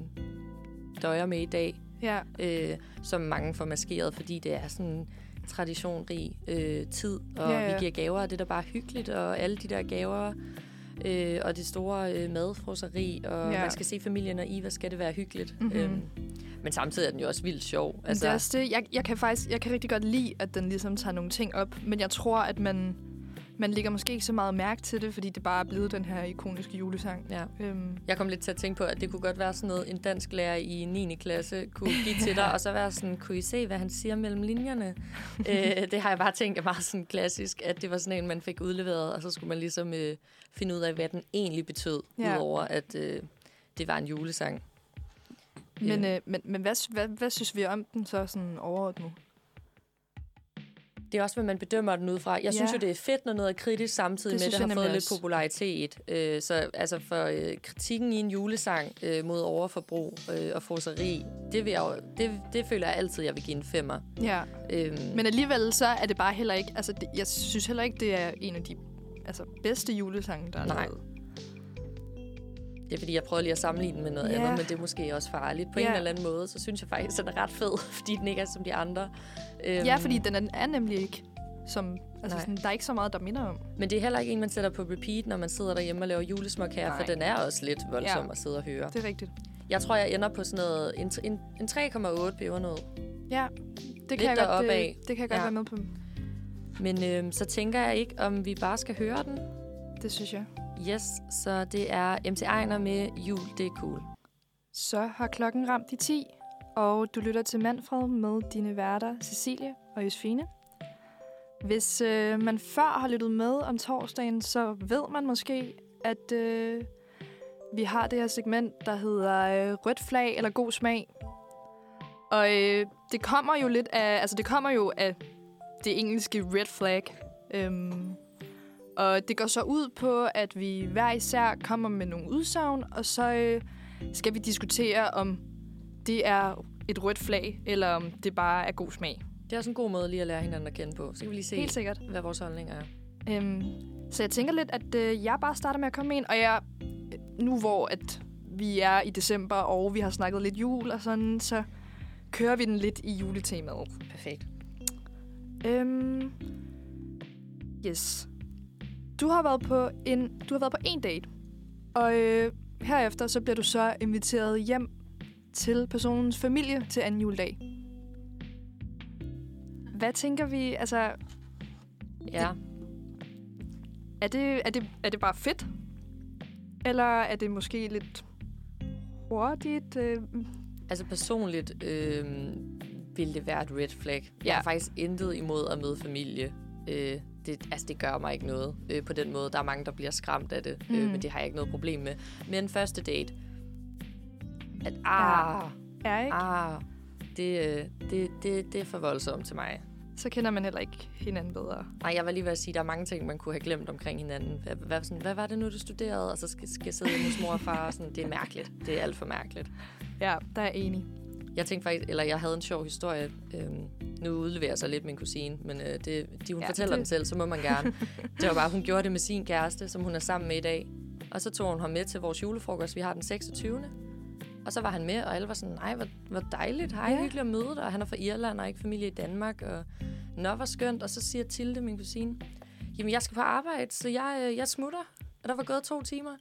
døjer med i dag, ja, øh, som mange får maskeret, fordi det er sådan traditionrig øh, tid, og Ja, ja. vi giver gaver, og det er da bare hyggeligt, og alle de der gaver, øh, og det store øh, madfroseri, og Ja. man skal se familien og i, hvad skal det være hyggeligt. Mhm. Øhm, Men samtidig er den jo også vildt sjov. Altså, det er også det. Jeg, jeg kan faktisk jeg kan rigtig godt lide, at den ligesom tager nogle ting op. Men jeg tror, at man, man lægger måske ikke så meget mærke til det, fordi det bare er blevet den her ikoniske julesang. Ja. Øhm. Jeg kom lidt til at tænke på, at det kunne godt være sådan noget, en dansk lærer i 9. klasse kunne give til dig, (laughs) og så være sådan, kunne I se, hvad han siger mellem linjerne? (laughs) øh, det har jeg bare tænkt er meget sådan klassisk, at det var sådan en, man fik udleveret, og så skulle man ligesom øh, finde ud af, hvad den egentlig betød, ja. udover at øh, det var en julesang. Men, øh, men, men hvad, hvad, hvad synes vi om den så sådan overordnet? Det er også, hvad man bedømmer den ud fra. Jeg ja. synes jo, det er fedt, når noget er kritisk, samtidig det med, at det har fået lidt popularitet. Øh, så altså for øh, kritikken i en julesang øh, mod overforbrug øh, og forseri, det, vil jeg, det, det føler jeg altid, jeg vil give en femmer. Ja. Øhm. Men alligevel så er det bare heller ikke... Altså, det, jeg synes heller ikke, det er en af de altså, bedste julesange, der er Nej. lavet. Det er fordi, jeg prøver lige at sammenligne den med noget yeah. andet, men det er måske også farligt. På yeah. en eller anden måde, så synes jeg faktisk, at den er ret fed, (laughs) fordi den ikke er som de andre. Ja, øhm. fordi den er nemlig ikke som... Altså sådan, der er ikke så meget, der minder om. Men det er heller ikke en, man sætter på repeat, når man sidder derhjemme og laver julesmok her, for den er også lidt voldsom ja, at sidde og høre. det er rigtigt. Jeg tror, jeg ender på sådan noget... En, en, en 3,8 pebernød. Ja, det kan, jeg godt, det, øh, det kan jeg godt ja. være med på. Men øhm, så tænker jeg ikke, om vi bare skal høre den. Det synes jeg. Yes, så det er MC Ejner med Jul, det er cool. Så har klokken ramt de 10, og du lytter til Manfred med dine værter Cecilie og Josefine. Hvis øh, man før har lyttet med om torsdagen, så ved man måske, at øh, vi har det her segment, der hedder øh, rødt flag eller god smag. Og øh, det kommer jo lidt af, altså det kommer jo af det engelske red flag. Øhm, og det går så ud på, at vi hver især kommer med nogle udsagn, og så øh, skal vi diskutere, om det er et rødt flag, eller om det bare er god smag. Det er også en god måde lige at lære hinanden at kende på. Så kan vi lige se, Helt sikkert. hvad vores holdning er. Øhm, så jeg tænker lidt, at øh, jeg bare starter med at komme ind, og jeg, nu hvor at vi er i december, og vi har snakket lidt jul og sådan, så kører vi den lidt i juletemaet. Perfekt. Øhm, yes. Du har været på en, du har været på en date, og øh, herefter så bliver du så inviteret hjem til personens familie til anden juledag. Hvad tænker vi, altså... Ja. Det, er, det, er, det, er det bare fedt? Eller er det måske lidt hurtigt? Øh? Altså personligt øh, vil det være et red flag. Jeg ja. har faktisk intet imod at møde familie. Øh, det, altså, det gør mig ikke noget øh, på den måde. Der er mange, der bliver skræmt af det, øh, mm. men det har jeg ikke noget problem med. Men første date, at ah, ja. ikke? ah det, øh, det, det, det er for voldsomt til mig. Så kender man heller ikke hinanden bedre. Nej, jeg var lige ved at sige, at der er mange ting, man kunne have glemt omkring hinanden. Hvad, hvad, sådan, hvad var det nu, du studerede? Og så skal, skal jeg sidde hos mor og far. Sådan, det er mærkeligt. Det er alt for mærkeligt. Ja, der er enig. Jeg tænkte faktisk, eller jeg havde en sjov historie. Øhm, nu udleverer sig lidt min kusine, men øh, det, de, hun ja, fortæller det... den selv, så må man gerne. (laughs) det var bare, hun gjorde det med sin kæreste, som hun er sammen med i dag. Og så tog hun ham med til vores julefrokost. Vi har den 26. Og så var han med, og alle var sådan, nej, hvor, hvor dejligt. Hej, ja. hyggeligt at møde dig. Og han er fra Irland og ikke familie i Danmark. Og nå, hvor skønt. Og så siger Tilde, min kusine, jamen, jeg skal på arbejde, så jeg, øh, jeg smutter. Og der var gået to timer.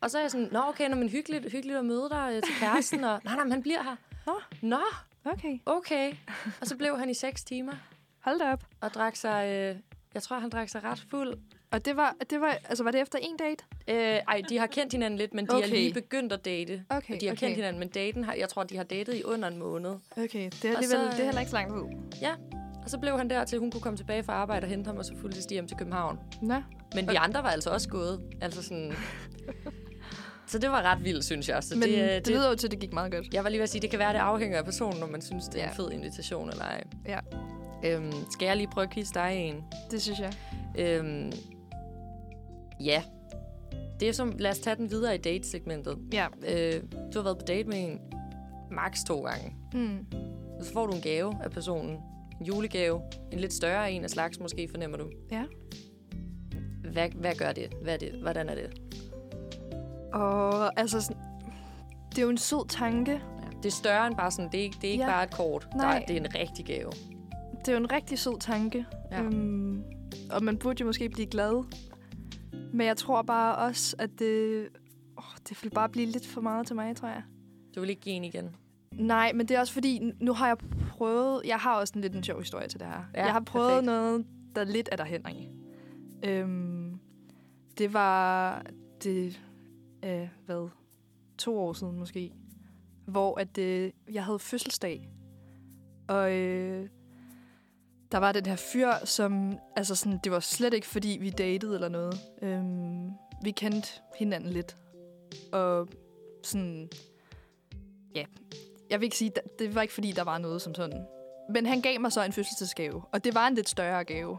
Og så er jeg sådan, nå okay, når man hyggeligt, hyggeligt at møde dig øh, til kæresten. Og, nej, nej, men han bliver her. Nå. Nå. Okay. Okay. Og så blev han i seks timer. Hold da op. Og drak sig, øh, jeg tror, han drak sig ret fuld. Og det var, det var, altså var det efter en date? Øh, ej, de har kendt hinanden lidt, men de okay. har lige begyndt at date. Okay, og de har okay. kendt hinanden, men daten har, jeg tror, de har datet i under en måned. Okay, det er, alligevel, så, det er heller ikke så lang tid. Ja, og så blev han der til, hun kunne komme tilbage fra arbejde og hente ham, og så fulgte de hjem til København. Nå. Men de andre var altså også gået. Altså sådan... (laughs) Så det var ret vildt, synes jeg. Så Men det, det, det lyder jo til, at det gik meget godt. Jeg var lige ved at sige, det kan være, det afhænger af personen, når man synes, det er ja. en fed invitation eller ej. Ja. Øhm, skal jeg lige prøve at quizze dig en? Det synes jeg. Øhm, ja. Det er som, lad os tage den videre i date-segmentet. Ja. Øh, du har været på date med en max to gange. Mm. Så får du en gave af personen. En julegave. En lidt større en af slags, måske fornemmer du. Ja. Hvad, hvad gør det? Hvad er det? Hvordan er det? Og altså, sådan, det er jo en sød tanke. Ja, det er større end bare sådan, det er, det er ikke ja. bare et kort. Nej. Der, det er en rigtig gave. Det er jo en rigtig sød tanke. Ja. Øhm, og man burde jo måske blive glad. Men jeg tror bare også, at det, åh, det vil bare blive lidt for meget til mig, tror jeg. Du vil ikke give en igen? Nej, men det er også fordi, nu har jeg prøvet... Jeg har også en lidt en sjov historie til det her. Ja, jeg har prøvet perfekt. noget, der lidt er derhen i. Øhm, det var... Det, øh, hvad? To år siden måske. Hvor at, øh, jeg havde fødselsdag. Og øh, der var den her fyr, som... Altså sådan, det var slet ikke, fordi vi datede eller noget. Øhm, vi kendte hinanden lidt. Og sådan... Ja, jeg vil ikke sige, det- var ikke fordi, der var noget som sådan. Men han gav mig så en fødselsdagsgave, og det var en lidt større gave.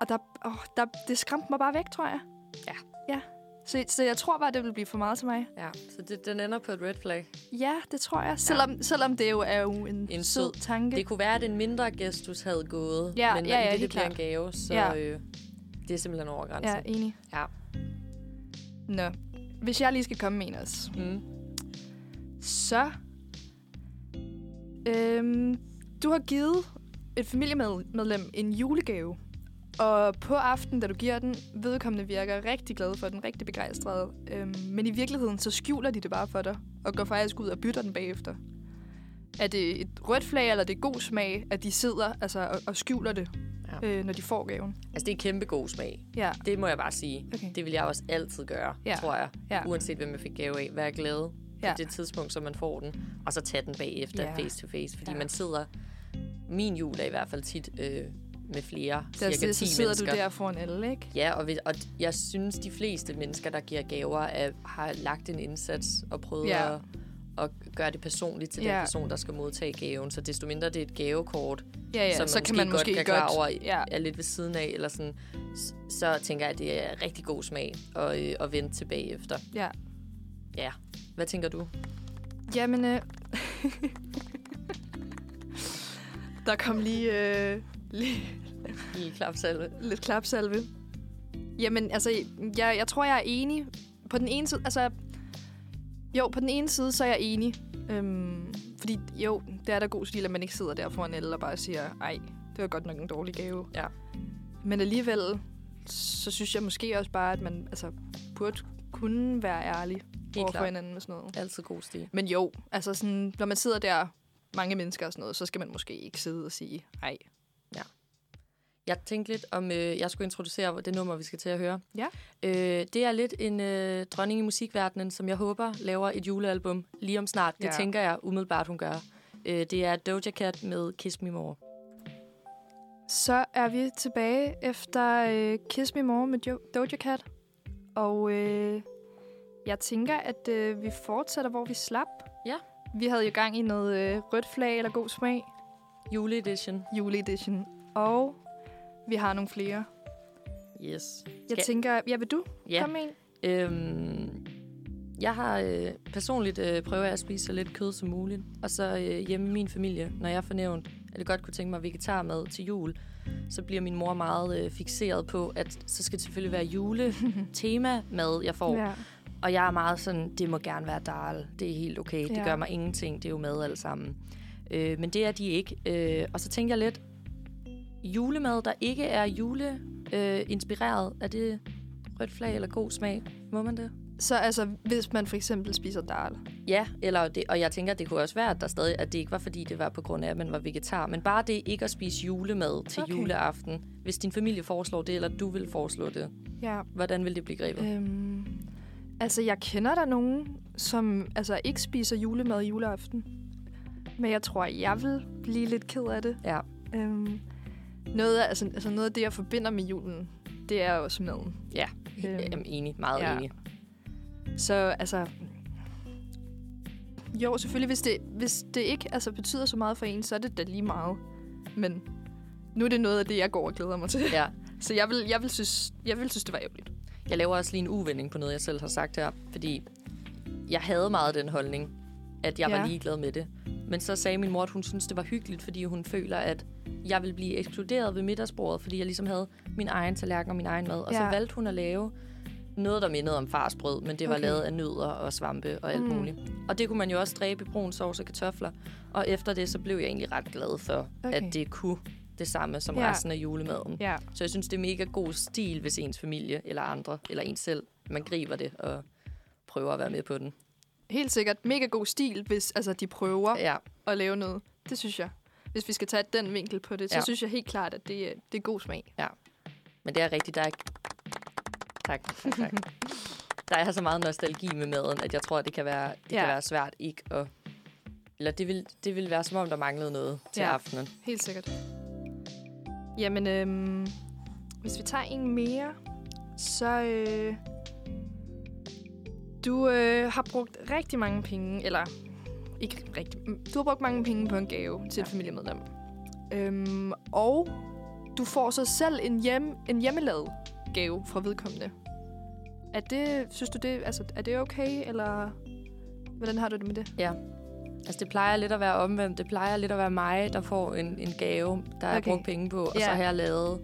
Og der, åh, der, det skræmte mig bare væk, tror jeg. Ja. Ja. Så, så jeg tror bare, det vil blive for meget til mig. Ja, så det, den ender på et red flag. Ja, det tror jeg. Selvom, selvom det jo er jo en, En en sød- tanke. Det kunne være, at en mindre gestus havde gået, Ja, men ja, ja, det, det bliver en klart. gave, så Ja. øh, det er simpelthen over grænsen. Ja, enig. Ja. Nå. Hvis jeg lige skal komme med en også. Mm. Så... Øhm, du har givet et familiemedlem en julegave. Og på aftenen, da du giver den, vedkommende virker rigtig glad for den, rigtig begejstret. Øhm, men i virkeligheden, så skjuler de det bare for dig, og går faktisk ud og bytter den bagefter. Er det et rødt flag, eller er det god smag, at de sidder altså, og, og skjuler det, Ja. øh, når de får gaven? Altså, det er kæmpe god smag. Ja, Det må jeg bare sige. Okay. Det vil jeg også altid gøre, Ja. tror jeg. ja, Uanset hvem jeg fik gave af. Vær glad Ja. på det tidspunkt, som man får den. Og så tage den bagefter Ja. face to face. Fordi Ja. man sidder... Min jul er i hvert fald tit øh, med flere, der, cirka 10 så sidder mennesker. du der foran alle, ikke? Ja, og, vi, og jeg synes, de fleste mennesker, der giver gaver, er, har lagt en indsats og prøvet Ja. at, at gøre det personligt til Ja. den person, der skal modtage gaven. Så desto mindre det er et gavekort, Ja, ja, som så man kan man godt måske kan godt... klar over, ja, er lidt ved siden af, eller sådan, så tænker jeg, at det er rigtig god smag at, øh, at vente tilbage efter. ja. Ja. Hvad tænker du? Jamen, øh... (laughs) der kom lige, øh, I klapsalve. lidt klapsalve. Jamen, altså, jeg, jeg tror, jeg er enig. På den ene side, altså... Jo, på den ene side, så er jeg enig. Øhm, fordi jo, det er da god stil, at man ikke sidder der foran alle og bare siger, ej, det var godt nok en dårlig gave. Ja. Men alligevel, så synes jeg måske også bare, at man altså, burde kunne være ærlig Helt over for klart. hinanden med sådan noget. Altid god stil. Men jo, altså sådan, når man sidder der, mange mennesker og sådan noget, så skal man måske ikke sidde og sige, ej. Jeg tænkte lidt, om øh, jeg skulle introducere det nummer, vi skal til at høre. Ja. Øh, det er lidt en øh, dronning i musikverdenen, som jeg håber laver et julealbum lige om snart. Det Ja. tænker jeg umiddelbart, hun gør. Øh, det er Doja Cat med Kiss Me More. Så er vi tilbage efter øh, Kiss Me More med jo- Doja Cat. Og øh, jeg tænker, at øh, vi fortsætter, hvor vi slap. Ja. Vi havde jo gang i noget øh, rødt flag eller god smag, Juleedition. juleedition. Og vi har nogle flere. Yes. Jeg Skal- tænker, ja, vil du Ja. komme ind? Øhm, jeg har øh, personligt øh, prøvet at spise så lidt kød som muligt. Og så øh, hjemme i min familie, når jeg får nævnt, at jeg godt kunne tænke mig vegetarmad til jul, så bliver min mor meget øh, fixeret på, at så skal det selvfølgelig være juletema mad, jeg får. (laughs) Ja. Og jeg er meget sådan, det må gerne være dal. Det er helt okay. Det Ja. gør mig ingenting. Det er jo mad alle sammen. Øh, men det er de ikke. Øh, og så tænker jeg lidt, julemad, der ikke er jule øh, er det rødt flag eller god smag? Må man det? Så altså, hvis man for eksempel spiser dal. Ja, eller det, og jeg tænker, at det kunne også være, at, der stadig, at det ikke var, fordi det var på grund af, at man var vegetar. Men bare det ikke at spise julemad til Okay. juleaften. Hvis din familie foreslår det, eller du vil foreslå det, Ja. hvordan vil det blive grebet? Øhm, altså, jeg kender der nogen, som altså, ikke spiser julemad juleaften. Men jeg tror, jeg vil blive lidt ked af det. Ja. Øhm, noget, af, altså, altså noget af det, jeg forbinder med julen, det er også maden. Ja, Øhm, Jamen, enig. Meget ja. enig. Så altså... Jo, selvfølgelig, hvis det, hvis det ikke altså, betyder så meget for en, så er det da lige meget. Men nu er det noget af det, jeg går og glæder mig til. Ja. (laughs) Så jeg vil, jeg vil, synes, jeg vil synes, det var ærgerligt. Jeg laver også lige en uvending på noget, jeg selv har sagt her. Fordi jeg havde meget den holdning, at jeg ja. Var ligeglad med det. Men så sagde min mor, at hun synes det var hyggeligt, fordi hun føler, at jeg ville blive ekskluderet ved middagsbordet, fordi jeg ligesom havde min egen tallerken og min egen mad. Og så Ja. valgte hun at lave noget, der mindede om farsbrød, men det var Okay. lavet af nødder og svampe og alt Mm. muligt. Og det kunne man jo også dræbe i brun sovs og kartofler. Og efter det, så blev jeg egentlig ret glad for, Okay. at det kunne det samme som Ja. ja. resten af julemaden. Ja. Så jeg synes, det er mega god stil, hvis ens familie eller andre, eller ens selv, man griber det og prøver at være med på den. Helt sikkert mega god stil, hvis altså, de prøver Ja, at lave noget. Det synes jeg. Hvis vi skal tage den vinkel på det, så Ja. ja. synes jeg helt klart, at det, det er god smag. men det er rigtigt, der er... Tak, tak, tak. (laughs) Der er så meget nostalgi med maden, at jeg tror, det kan være, det Ja. kan være svært ikke at... Eller det vil, det vil være, som om der manglede noget til Ja. aftenen. Helt sikkert. Jamen, øhm, hvis vi tager en mere, så... Øh, du øh, har brugt rigtig mange penge, eller ikke rigtig, mm, du har brugt mange penge på en gave til et familiemedlem. Øhm, og du får så selv en, hjem, en hjemmelavet gave fra vedkommende. Er det, synes du det, altså, er det okay, eller hvordan har du det med det? Ja. Altså, det plejer lidt at være omvendt. Det plejer lidt at være mig, der får en, en gave, der er Okay. brugt penge på. Og Ja. så har jeg lavet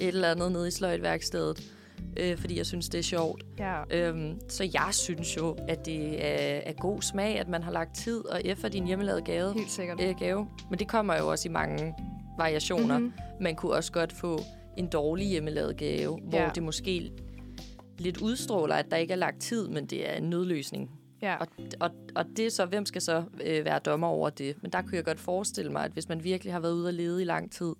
et eller andet nede i sløjtværkstedet, øh, fordi jeg synes, det er sjovt. Ja. Øhm, så jeg synes jo, at det er, er god smag, at man har lagt tid og efter din hjemmelavede gave. Helt sikkert. Øh, gave. Men det kommer jo også i mange variationer. Mhm. Mm-hmm. Man kunne også godt få en dårlig hjemmelavet gave, hvor Ja. det måske lidt udstråler, at der ikke er lagt tid, men det er en nødløsning. Ja. Og, og, og det er så, hvem skal så øh, være dommer over det? Men der kunne jeg godt forestille mig, at hvis man virkelig har været ude at lede i lang tid,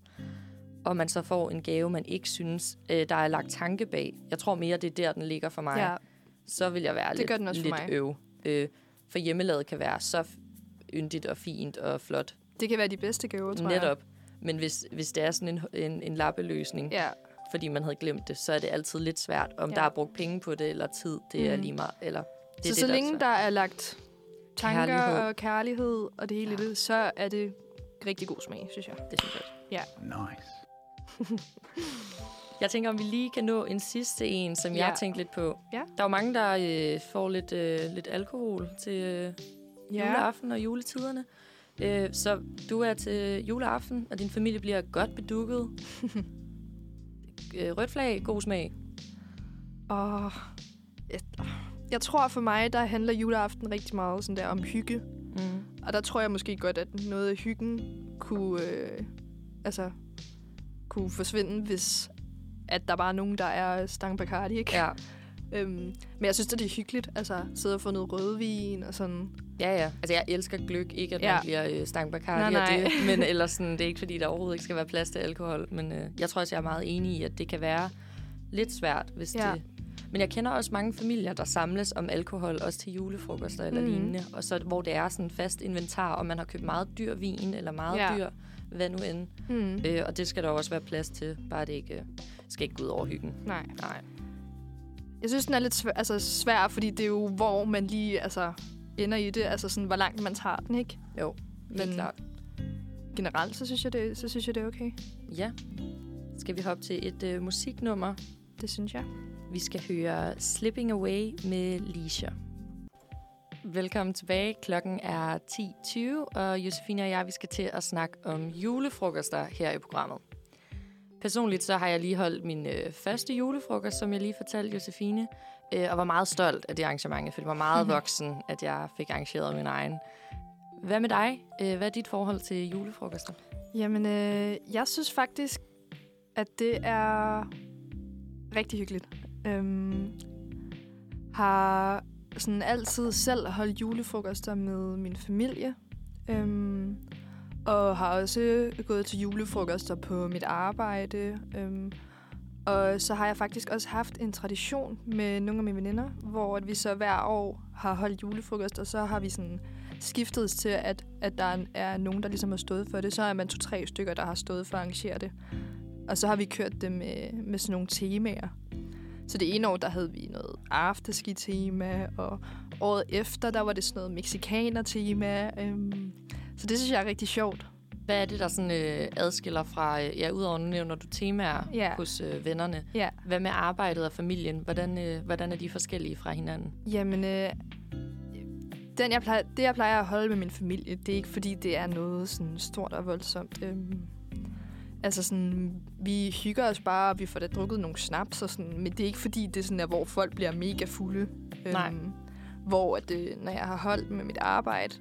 og man så får en gave, man ikke synes, øh, der er lagt tanke bag. Jeg tror mere, det er der, den ligger for mig. ja. Så vil jeg være Det lidt, gør den også for lidt mig. øv. Øh, for hjemmelavet kan være så yndigt og fint og flot. Det kan være de bedste gaver, tror jeg. Netop. Men hvis, hvis det er sådan en, en, en lappeløsning, Ja, fordi man havde glemt det, så er det altid lidt svært. Om Ja. ja. der er brugt penge på det, eller tid, det er Mhm. lige meget. Eller, det så er så det, der er længe svært. der er lagt tanker Kærlighed. og kærlighed og det hele Ja. ja. det, så er det rigtig god smag, synes jeg. Det synes jeg også. Nice. (laughs) Jeg tænker, om vi lige kan nå en sidste en, som Ja. jeg tænkte lidt på. Ja. Der er jo mange, der øh, får lidt, øh, lidt alkohol til øh, juleaften og juletiderne. Øh, så du er til juleaften, og din familie bliver godt bedukket. (laughs) øh, rødt flag, god smag. Og jeg, jeg tror for mig, der handler juleaften rigtig meget sådan der om hygge. Mm. Og der tror jeg måske godt, at noget af hyggen kunne, øh, altså, kunne forsvinde, hvis at der bare er nogen, der er stang Bacardi, ikke? Ja. Øhm, men jeg synes, at det er hyggeligt, altså sidde og få noget rødvin og sådan. ja, ja. Altså, jeg elsker gløk. Ikke, at Ja. man bliver øh, stang Bacardi Nej, og nej. det. (laughs) Men ellers sådan, det er ikke, fordi der overhovedet ikke skal være plads til alkohol. Men øh, jeg tror også, jeg er meget enig i, at det kan være lidt svært, hvis Ja. det... Men jeg kender også mange familier, der samles om alkohol, også til julefrokoster eller mm. lignende. Og så, hvor det er sådan fast inventar, og man har købt meget dyr vin, eller meget Ja. dyr, hvad nu end. Hmm. Øh, og det skal der også være plads til. Bare det ikke øh, skal ikke gå ud over hyggen. Nej. Nej. Jeg synes, den er lidt svær, altså, svær, fordi det er jo, hvor man lige altså, ender i det. Altså sådan, hvor langt man tager den, ikke? Jo, helt Men- klart. Generelt, så synes jeg, det, så synes jeg, det er okay. Ja. Skal vi hoppe til et øh, musiknummer? Det synes jeg. Vi skal høre Slipping Away med Leisha. Velkommen tilbage. Klokken er 10.20, og Josefine og jeg vi skal til at snakke om julefrokoster her i programmet. Personligt så har jeg lige holdt min øh, første julefrokost, som jeg lige fortalte Josefine, øh, og var meget stolt af det arrangement, for det var meget voksen, at jeg fik arrangeret min egen. Hvad med dig? Øh, hvad er dit forhold til julefrokoster? Jamen, øh, jeg synes faktisk, at det er rigtig hyggeligt. Øhm, har sådan altid selv holdt julefrokoster med min familie. Øhm, og har også gået til julefrokoster på mit arbejde. Øhm, og så har jeg faktisk også haft en tradition med nogle af mine veninder, hvor at vi så hver år har holdt julefrokoster, så har vi sådan skiftet til, at, at der er nogen, der ligesom har stået for det. Så er man to-tre stykker, der har stået for at arrangere det. Og så har vi kørt det med, med sådan nogle temaer. Så det ene år, der havde vi noget afterski-tema, og året efter, der var det sådan noget mexikaner-tema. Øhm, så det synes jeg er rigtig sjovt. Hvad er det, der sådan, øh, adskiller fra, øh, ja, udover nævner du temaer Ja. hos øh, vennerne. Ja. Hvad med arbejdet og familien? Hvordan, øh, hvordan er de forskellige fra hinanden? Jamen, øh, den, jeg plejer, det jeg plejer at holde med min familie, det er ikke fordi, det er noget sådan stort og voldsomt. Øhm, altså sådan, vi hygger os bare, og vi får da drukket nogle snaps, og sådan, men det er ikke fordi, det sådan er, hvor folk bliver mega fulde. Nej. Hvor at, øh, når jeg har holdt med mit arbejde,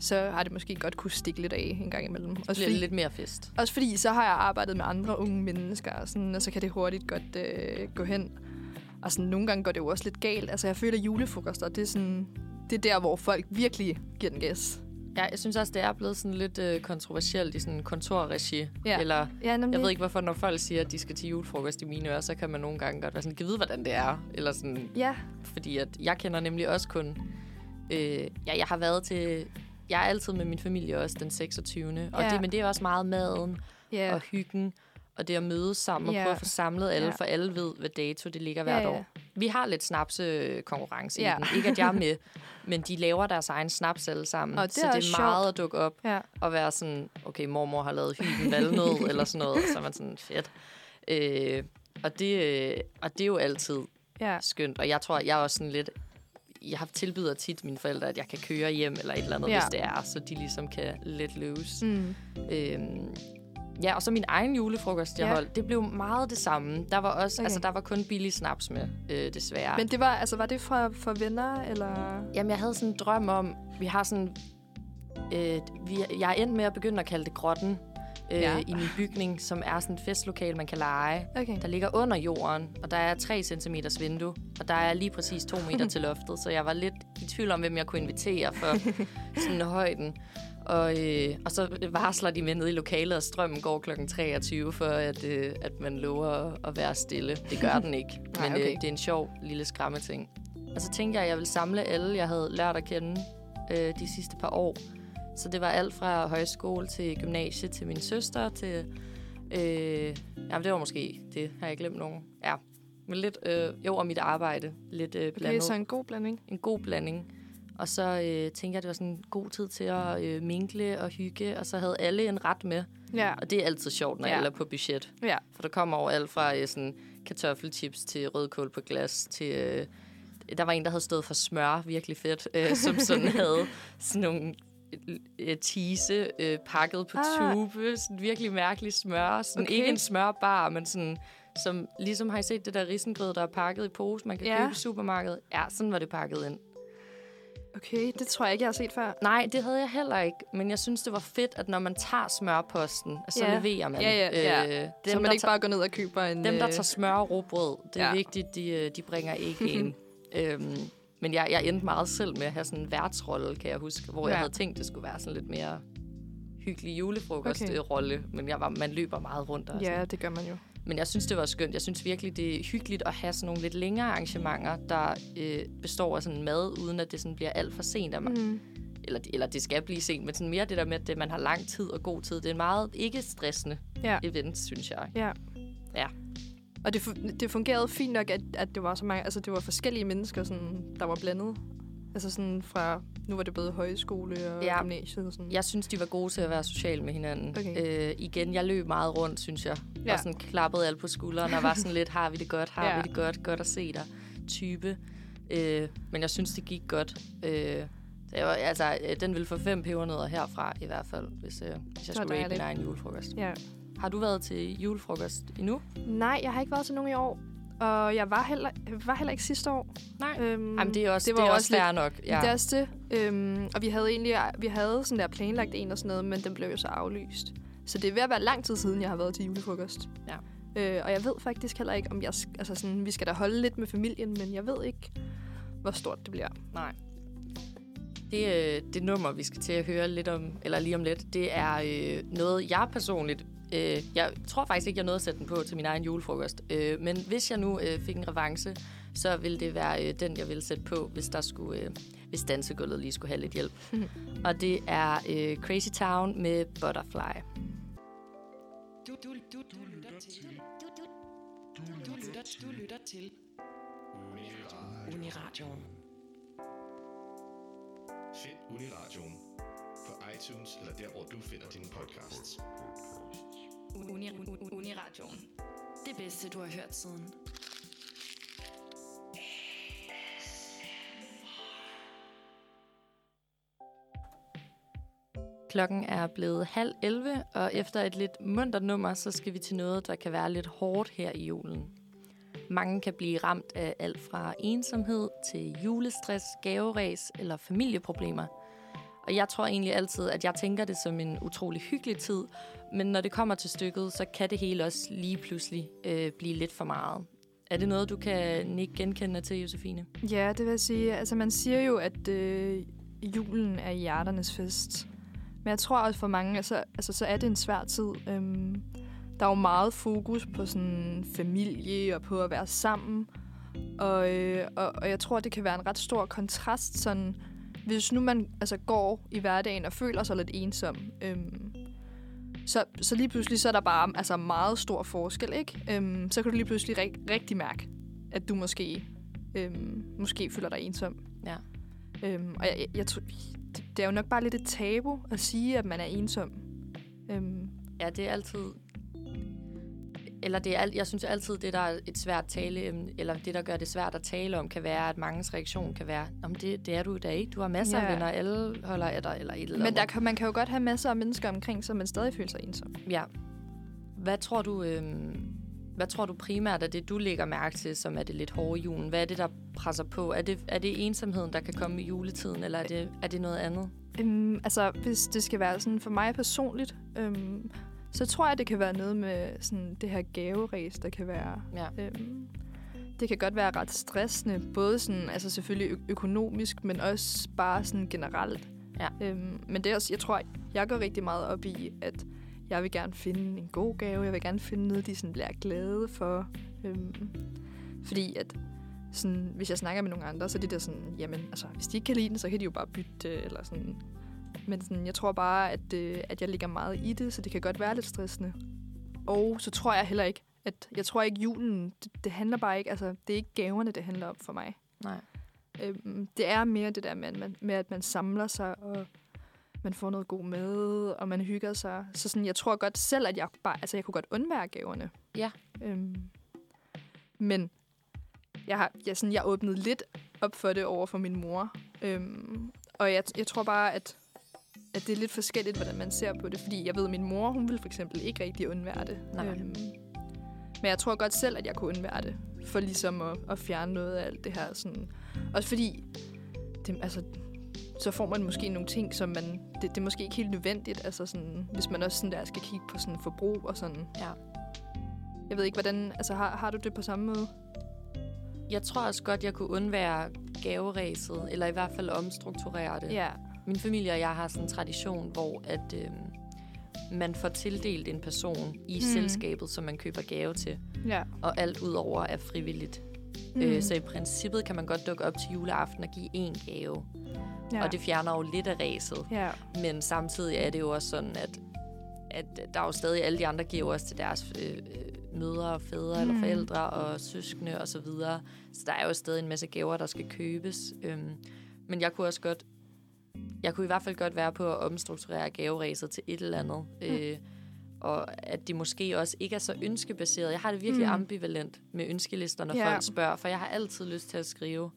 så har det måske godt kunne stikke lidt af en gang imellem. Også bliver fordi, lidt mere fest. også fordi, så har jeg arbejdet med andre unge mennesker, og, sådan, og så kan det hurtigt godt øh, gå hen. Og sådan, nogle gange går det jo også lidt galt. Altså, jeg føler, at julefrokoster, det er sådan... det er der, hvor folk virkelig giver den gas. Ja, jeg synes også, det er blevet sådan lidt øh, kontroversielt i sådan kontorregi. Ja. Eller, Ja, nemlig. jeg ved ikke, hvorfor når folk siger, at de skal til julefrokost i mine ører, så kan man nogle gange godt være sådan, kan vide, hvordan det er. Eller sådan, Ja, fordi at jeg kender nemlig også kun... Øh, ja, jeg har været til... Jeg er altid med min familie også den 26. Og Ja. det, men det er også meget maden ja. og hyggen. Og det at mødes sammen og Ja. prøve at få samlet alle, Ja. for alle ved, hvad dato det ligger hvert ja. år. Vi har lidt snapsekonkurrence Ja. i den. Ikke at jeg er med, (laughs) men de laver deres egen snaps alle sammen. Og det så er det er meget sjovt. at dukke op ja. og være sådan, okay, mormor har lavet hyggen valnød, (laughs) eller sådan noget. Så er man sådan, fedt. Øh, og, det, øh, og det er jo altid ja. skønt. Og jeg tror, jeg er også sådan lidt... Jeg har tilbyder tit mine forældre, at jeg kan køre hjem eller et eller andet, Ja. hvis det er, så de ligesom kan let loose. Mm. Øhm, ja, og så min egen julefrokost, jeg Ja. holdt, det blev meget det samme. Der var også, Okay. altså der var kun billig snaps med, øh, desværre. Men det var, altså, var det fra, fra venner, eller? Jamen, jeg havde sådan en drøm om, vi har sådan... Øh, vi, jeg er endt med at begynde at kalde det grotten øh, ja. i min bygning, som er sådan et festlokal, man kan lege. Okay. Der ligger under jorden, og der er 3 cm vindue, og der er lige præcis 2 meter (laughs) til loftet, så jeg var lidt i tvivl om, hvem jeg kunne invitere for (laughs) sådan højden. Og, øh, og så varsler de med nede i lokalet, at strømmen går kl. 23, for at, øh, at man lover at, at være stille. Det gør den ikke, (laughs) Nej, men okay. øh, det er en sjov lille skræmmeting. Og så tænkte jeg, at jeg ville samle alle, jeg havde lært at kende øh, de sidste par år. Så det var alt fra højskole til gymnasie til min søster til... Øh, jamen, det var måske det. Har jeg glemt nogen? Ja. Men lidt... Øh, jo, og mit arbejde. Lidt øh, Okay, blandet. så en god blanding. En god blanding. Og så øh, tænkte jeg, at det var sådan en god tid til at øh, minkle og hygge. Og så havde alle en ret med. Ja. Og det er altid sjovt, når Ja. alle er på budget. Ja. For der kommer over alt fra øh, sådan kartoffelchips til rødkål på glas til... Øh, der var en, der havde stået for smør, virkelig fedt, øh, som sådan (laughs) havde sådan nogle øh, tise øh, pakket på Ah. tube. Sådan virkelig mærkelig smør. Sådan okay. Ikke en smørbar, men sådan... Som, ligesom har I set det der risengrød, der er pakket i pose, man kan Ja. købe i supermarkedet? Ja, sådan var det pakket ind. Okay, det tror jeg ikke, jeg har set før. Nej, det havde jeg heller ikke. Men jeg synes, det var fedt, at når man tager smørposten, så Ja. leverer man. Ja, ja, ja. Øh, Dem, så man ikke tager, bare går ned og køber en... dem, der øh, tager smør og råbrød, det er Ja. vigtigt, de, øh, de bringer ikke (laughs) ind. øhm, men jeg, jeg endte meget selv med at have sådan en værtsrolle, kan jeg huske, hvor ja. Jeg havde tænkt, det skulle være sådan lidt mere hyggelig julefrokost-rolle, Okay. men jeg var, man løber meget rundt. Og sådan. Ja, det gør man jo. Men jeg synes, det var skønt. Jeg synes virkelig, det er hyggeligt at have sådan nogle lidt længere arrangementer, der øh, består af sådan mad, uden at det sådan bliver alt for sent. Man, Mm. eller, eller det skal blive sent, men sådan mere det der med, at man har lang tid og god tid. Det er en meget ikke stressende Ja. event, synes jeg. Ja. Ja. Og det, fu- det fungerede fint nok, at, at det var så mange, altså det var forskellige mennesker, sådan, der var blandet. Altså sådan fra, nu var det både højskole og Ja. gymnasiet og sådan. Jeg synes, de var gode til at være sociale med hinanden. Okay. Øh, igen, jeg løb meget rundt, synes jeg. Ja. Og sådan klappede alt på skulderen og var sådan lidt, har vi det godt, har Ja. vi det godt, godt at se dig, type. Øh, men jeg synes, det gik godt. Øh, det var, altså, øh, den ville få fem pebernødder herfra i hvert fald, hvis, øh, hvis jeg skulle rate min egen julefrokost. Ja. Har du været til julefrokost endnu? Nej, jeg har ikke været til nogen i år. Og jeg var heller, var heller ikke sidste år. Nej. Øhm, Jamen, det er også, det det var er også også fair nok. Ja. Det er også det. Øhm, og vi havde egentlig vi havde sådan der planlagt en og sådan noget, men den blev jo så aflyst. Så det er ved at være lang tid siden, jeg har været til julefrokost. Ja. Øh, og jeg ved faktisk heller ikke, om jeg... Altså sådan, vi skal da holde lidt med familien, men jeg ved ikke, hvor stort det bliver. Nej. Det, øh, det nummer, vi skal til at høre lidt om, eller lige om lidt, det er øh, noget, jeg personligt... Øh, jeg tror faktisk ikke, jeg nåede at sætte den på til min egen julefrokost. Øh, men hvis jeg nu øh, fik en revanche, så ville det være øh, den, jeg ville sætte på, hvis der skulle... Øh, hvis dansegulvet lige skulle have lidt hjælp. (laughs) Og det er øh, Crazy Town med Butterfly. Du, du, du, du lytter til. Du, du, du, du, lytter, du lytter til. Uniradioen. Find Uniradioen på iTunes eller der, hvor du finder dine podcasts. Uni, uni, Uniradioen. Det bedste, du har hørt siden. Klokken er blevet halv 11, og efter et lidt muntert nummer, så skal vi til noget, der kan være lidt hårdt her i julen. Mange kan blive ramt af alt fra ensomhed til julestress, gaveræs eller familieproblemer. Og jeg tror egentlig altid, at jeg tænker det som en utrolig hyggelig tid, men når det kommer til stykket, så kan det hele også lige pludselig øh, blive lidt for meget. Er det noget, du kan ikke genkende til, Josefine? Ja, det vil jeg sige. Altså, man siger jo, at øh, julen er hjerternes fest. Men jeg tror også for mange, altså, altså, så er det en svær tid. Øhm, der er jo meget fokus på sådan familie og på at være sammen. Og, øh, og, og jeg tror, det kan være en ret stor kontrast, sådan, hvis nu man altså, går i hverdagen og føler sig lidt ensom. Øhm, så, så lige pludselig så er der bare altså, meget stor forskel, ikke? Øhm, så kan du lige pludselig rig- rigtig mærke, at du måske, øhm, måske føler dig ensom. Ja. Øhm, og jeg, jeg, jeg tror, det, er jo nok bare lidt et tabu at sige, at man er ensom. Øhm, Ja, det er altid... Eller det er alt, jeg synes altid, det der er et svært tale, eller det, der gør det svært at tale om, kan være, at mangens reaktion kan være, om det, det er du da ikke. Du har masser Ja. af venner, alle holder af dig, eller et eller men andet. der kan, man kan jo godt have masser af mennesker omkring sig, men stadig føle sig ensom. Ja. Hvad tror du, øhm, hvad tror du primært er det, du lægger mærke til, som er det lidt hårde i julen? Hvad er det, der presser på? Er det, er det ensomheden, der kan komme i juletiden, eller er det, er det noget andet? Øhm, altså, hvis det skal være sådan for mig personligt, øhm, så tror jeg, det kan være noget med sådan det her gaveræs, der kan være. Ja. Øhm, det kan godt være ret stressende, både sådan, altså selvfølgelig ø- økonomisk, men også bare sådan generelt. Ja. Øhm, men det er også, jeg tror, jeg går rigtig meget op i, at jeg vil gerne finde en god gave. Jeg vil gerne finde noget, de sådan bliver glade for. Øhm, fordi at sådan, hvis jeg snakker med nogle andre, så er det der sådan, jamen, altså, hvis de ikke kan lide den, så kan de jo bare bytte det, eller sådan. Men sådan, jeg tror bare, at, øh, at jeg ligger meget i det, så det kan godt være lidt stressende. Og så tror jeg heller ikke, at jeg tror ikke, julen, det, det handler bare ikke, altså, det er ikke gaverne, det handler om for mig. Nej. Øhm, det er mere det der med, at man, med, at man samler sig, og man får noget god mad, og man hygger sig. Så sådan, jeg tror godt selv, at jeg bare, altså, jeg kunne godt undvære gaverne. Ja. Øhm, men jeg har jeg, sådan, jeg åbnede lidt op for det over for min mor. Øhm, og jeg, jeg tror bare, at, at det er lidt forskelligt, hvordan man ser på det. Fordi jeg ved, at min mor, hun vil for eksempel ikke rigtig undvære det. Nej. Øhm, men jeg tror godt selv, at jeg kunne undvære det. For ligesom at, at fjerne noget af alt det her. Sådan. Også fordi, det, altså, så får man måske nogle ting, som man... Det, det er måske ikke helt nødvendigt, altså sådan, hvis man også sådan der skal kigge på sådan forbrug og sådan. Ja. Jeg ved ikke, hvordan... Altså, har, har du det på samme måde? Jeg tror også godt, jeg kunne undvære gaveræset, eller i hvert fald omstrukturere det. Ja. Min familie og jeg har sådan en tradition, hvor at øhm, man får tildelt en person i mm. selskabet, som man køber gave til, Ja. og alt udover er frivilligt. Mm. Øh, så i princippet kan man godt dukke op til juleaften og give én gave, ja. og det fjerner jo lidt af ræset. Ja. Men samtidig er det jo også sådan, at, at der er jo stadig alle de andre giver også til deres øh, øh, mødre og fædre mm. eller forældre og søskende og så videre. Så der er jo stadig en masse gaver, der skal købes. Øhm, men jeg kunne også godt, jeg kunne i hvert fald godt være på at omstrukturere gaveræset til et eller andet. Mm. Øh, og at det måske også ikke er så ønskebaseret. Jeg har det virkelig Mm. mm. ambivalent med ønskelister, når Ja. folk spørger, for jeg har altid lyst til at skrive,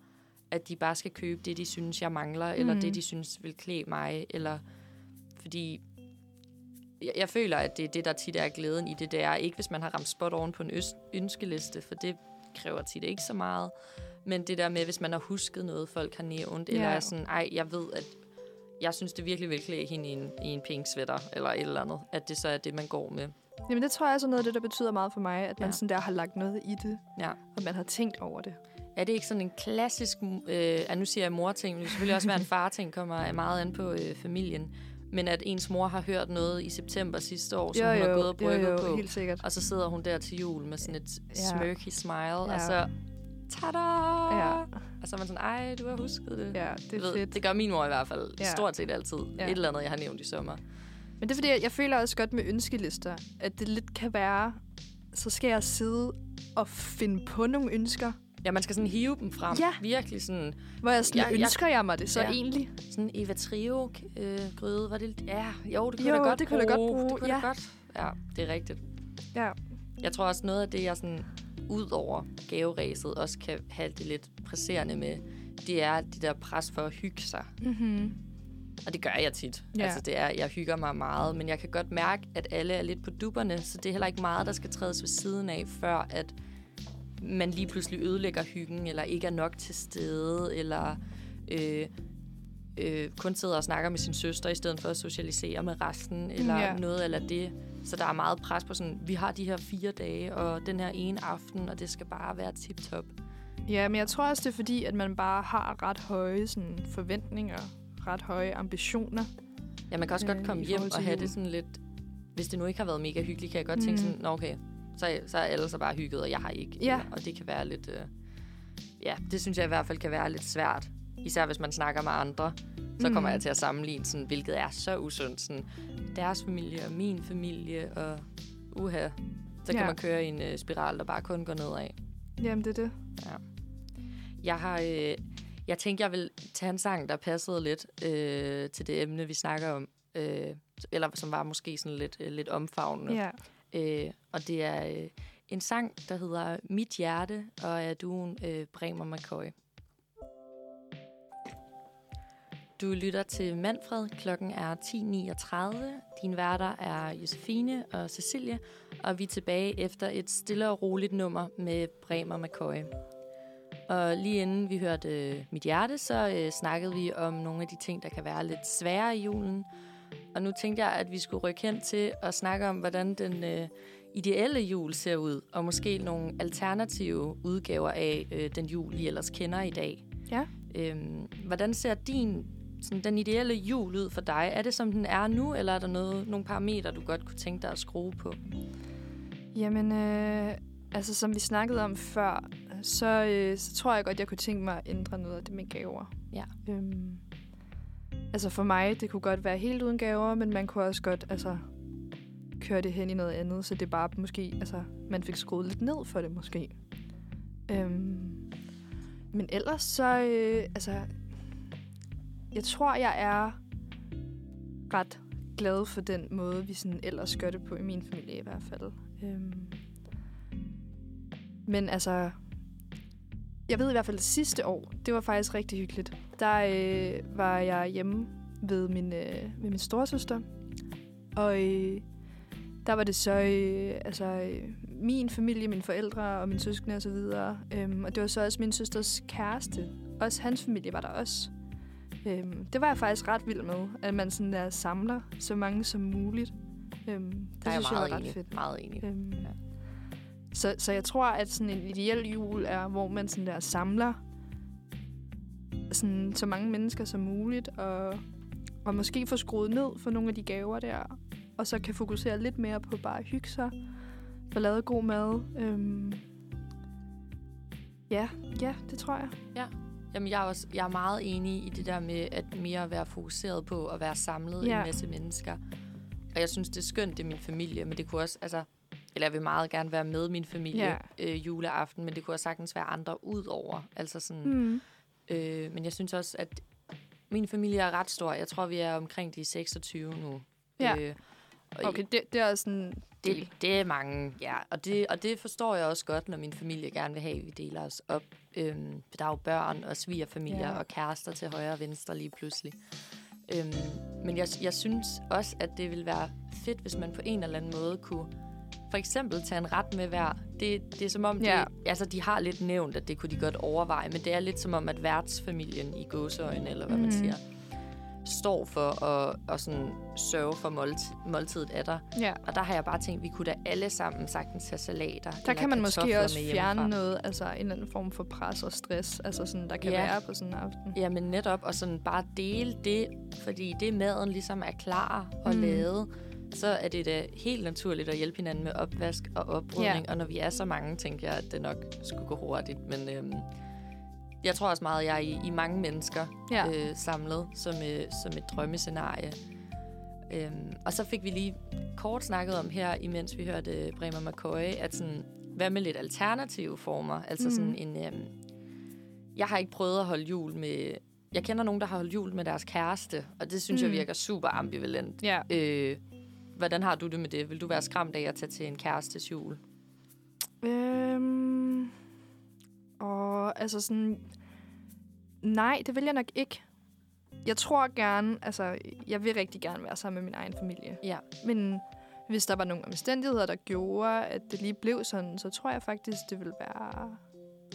at de bare skal købe det, de synes, jeg mangler, eller Mm. det, de synes vil klæde mig, eller fordi jeg, jeg føler, at det er det, der tit er glæden i det, det er ikke, hvis man har ramt spot oven på en øs- ønskeliste, for det kræver tit ikke så meget, men det der med, hvis man har husket noget, folk har nævnt, eller Ja. er sådan, ej, jeg ved, at jeg synes, det virkelig vil klæde hende i en, i en pink sweater, eller et eller andet, at det så er det, man går med. Jamen, det tror jeg er noget af det, der betyder meget for mig, at man Ja. sådan der har lagt noget i det, Ja. og man har tænkt over det. Er det ikke sådan en klassisk, øh, nu siger jeg mor-ting, men det vil selvfølgelig også være en far-ting, kommer meget an på øh, familien, men at ens mor har hørt noget i september sidste år, som hun har gået og brygget jo, jo, på, helt sikkert. og så sidder hun der til jul med sådan et Ja. smirky smile, Ja. og så, tada! Ja. Og så er man sådan, ej, du har husket det. Ja, det er ved, fedt. det gør min mor i hvert fald Ja. stort set altid. Ja. Et eller andet, jeg har nævnt i sommer. Men det er fordi, jeg, jeg føler også godt med ønskelister, at det lidt kan være, så skal jeg sidde og finde på nogle ønsker, Ja, man skal sådan hive dem frem. Ja. Virkelig sådan, hvor jeg sådan, Jeg- jeg- ønsker jeg mig det så Ja. egentlig? sådan Eva Trio øh, gryde. Var det, ja, jo, det kunne Jo, da godt det kunne da godt bruge, Det kunne ja. da godt. Ja, det er rigtigt. Ja. Jeg tror også, noget af det, jeg sådan, ud over gaveræset, også kan have det lidt presserende med, det er det der pres for at hygge sig. Mm-hmm. Og det gør jeg tit. Ja. Altså, det er, jeg hygger mig meget, men jeg kan godt mærke, at alle er lidt på dupperne, så det er heller ikke meget, der skal trædes ved siden af, før at man lige pludselig ødelægger hyggen, eller ikke er nok til stede, eller øh, øh, kun sidder og snakker med sin søster, i stedet for at socialisere med resten, eller Ja. noget eller det. Så der er meget pres på sådan, vi har de her fire dage, og den her ene aften, og det skal bare være tip-top. Ja, men jeg tror også, det er fordi, at man bare har ret høje sådan, forventninger, ret høje ambitioner. Ja, man kan også Øh, godt komme hjem og have det sådan lidt... Hvis det nu ikke har været mega hyggeligt, kan jeg godt tænke Mm. sådan, Nå, okay, så, så er alle så bare hygget, og jeg har ikke. Ja. Og det kan være lidt... Øh, ja, det synes jeg i hvert fald kan være lidt svært. Især hvis man snakker med andre. Så kommer Mm. jeg til at sammenligne, sådan, hvilket er så usundt. Sådan, deres familie og min familie, og uha. Så kan Ja. man køre i en øh, spiral, der bare kun går nedad. Jamen, det er det. Jeg har... Øh, jeg tænkte, jeg vil tage en sang, der passede lidt øh, til det emne, vi snakker om. Øh, eller som var måske sådan lidt, øh, lidt omfavnende. Ja. Øh, og det er øh, en sang, der hedder Mit Hjerte, og er duen øh, Bremer McCoy. Du lytter til Manfred. Klokken er 10.39. Din værter er Josefine og Cecilie, og vi er tilbage efter et stille og roligt nummer med Bremer McCoy. Og lige inden vi hørte øh, Mit Hjerte, så øh, snakkede vi om nogle af de ting, der kan være lidt svære i julen. Og nu tænkte jeg, at vi skulle rykke hen til at snakke om, hvordan den øh, ideelle jul ser ud, og måske nogle alternative udgaver af øh, den jul, vi ellers kender i dag. Ja. Øhm, hvordan ser din, sådan, den ideelle jul ud for dig? Er det, som den er nu, eller er der noget, nogle parametre, du godt kunne tænke dig at skrue på? Jamen, øh, altså som vi snakkede om før, så, øh, så tror jeg godt, jeg kunne tænke mig at ændre noget af det med gaver. Ja. Øhm, altså for mig, det kunne godt være helt uden gaver, men man kunne også godt altså, køre det hen i noget andet, så det bare måske, altså man fik skruet lidt ned for det måske. Øhm, men ellers så, øh, altså, jeg tror, jeg er ret glad for den måde, vi sådan ellers gør det på i min familie i hvert fald. Øhm. Men altså, jeg ved i hvert fald, at sidste år, det var faktisk rigtig hyggeligt. Der øh, var jeg hjemme ved min, øh, ved min storesøster, og øh, der var det så øh, altså, øh, min familie, mine forældre og mine søskende og så videre. Øhm, og det var så også min søsters kæreste. Også hans familie var der også. Øhm, det var jeg faktisk ret vild med, at man sådan der samler så mange som muligt. Øhm, det Der er jeg synes jeg meget var ret enig. fedt. Meget enig. Øhm, Ja. ja. så, så jeg tror, at sådan en ideel jul er, hvor man sådan der samler sådan, så mange mennesker som muligt, og, og måske få skruet ned for nogle af de gaver der, og så kan fokusere lidt mere på bare at hygge sig, få lavet god mad. Øhm, ja, ja, det tror jeg. Jamen, jeg er, også, jeg er meget enig i det der med at mere at være fokuseret på at være samlet ja. En masse mennesker. Og jeg synes, det er skønt, det er min familie, men det kunne også, altså, eller jeg vil meget gerne være med min familie Ja. øh, juleaften, men det kunne også sagtens være andre ud over. Altså sådan, Mm. øh, men jeg synes også, at min familie er ret stor. Jeg tror, vi er omkring de 26 nu. Ja. Øh, og Okay, det, det er sådan... det, det er mange, ja. Og det, og det forstår jeg også godt, når min familie gerne vil have, at vi deler os op. Øhm, der er jo børn og svigerfamilier Ja. ja. og kærester til højre og venstre lige pludselig. Øhm, men jeg, jeg synes også, at det ville være fedt, hvis man på en eller anden måde kunne for eksempel tage en ret med hver. Det, det er som om, Ja. det, altså de har lidt nævnt, at det kunne de godt overveje, men det er lidt som om, at værtsfamilien i gåseøjne, eller hvad mm. man Mhm. siger, står for at, at sådan sørge for målt, måltidet af dig. Ja. Og der har jeg bare tænkt, at vi kunne da alle sammen sagtens have salater. Der kan man måske også fjerne noget, altså en eller anden form for pres og stress, altså sådan, der kan Ja. være på sådan en aften. Ja, men netop, og sådan bare dele det, fordi det maden ligesom er klar og mm. lavet, så er det da helt naturligt at hjælpe hinanden med opvask og oprydning. Ja. Og når vi er så mange, tænker jeg, at det nok skulle gå hurtigt. Men øhm, jeg tror også meget, at jeg er i, i mange mennesker Ja. øh, samlet som, øh, som et drømmescenarie. Øhm, og så fik vi lige kort snakket om her, imens vi hørte Bremer McCoy, at sådan, hvad med lidt alternative former? Altså Mhm. sådan en... Øhm, jeg har ikke prøvet at holde jul med... Jeg kender nogen, der har holdt jul med deres kæreste, og det synes mm. jeg Mm. virker super ambivalent. Ja. Øh, hvordan har du det med det? Vil du være skræmt af at tage til en kærestes jul? Øhm, og altså sådan... Nej, det vil jeg nok ikke. Jeg tror gerne, altså, jeg vil rigtig gerne være sammen med min egen familie. Ja. Men hvis der var nogle omstændigheder, der gjorde, at det lige blev sådan, så tror jeg faktisk, det vil være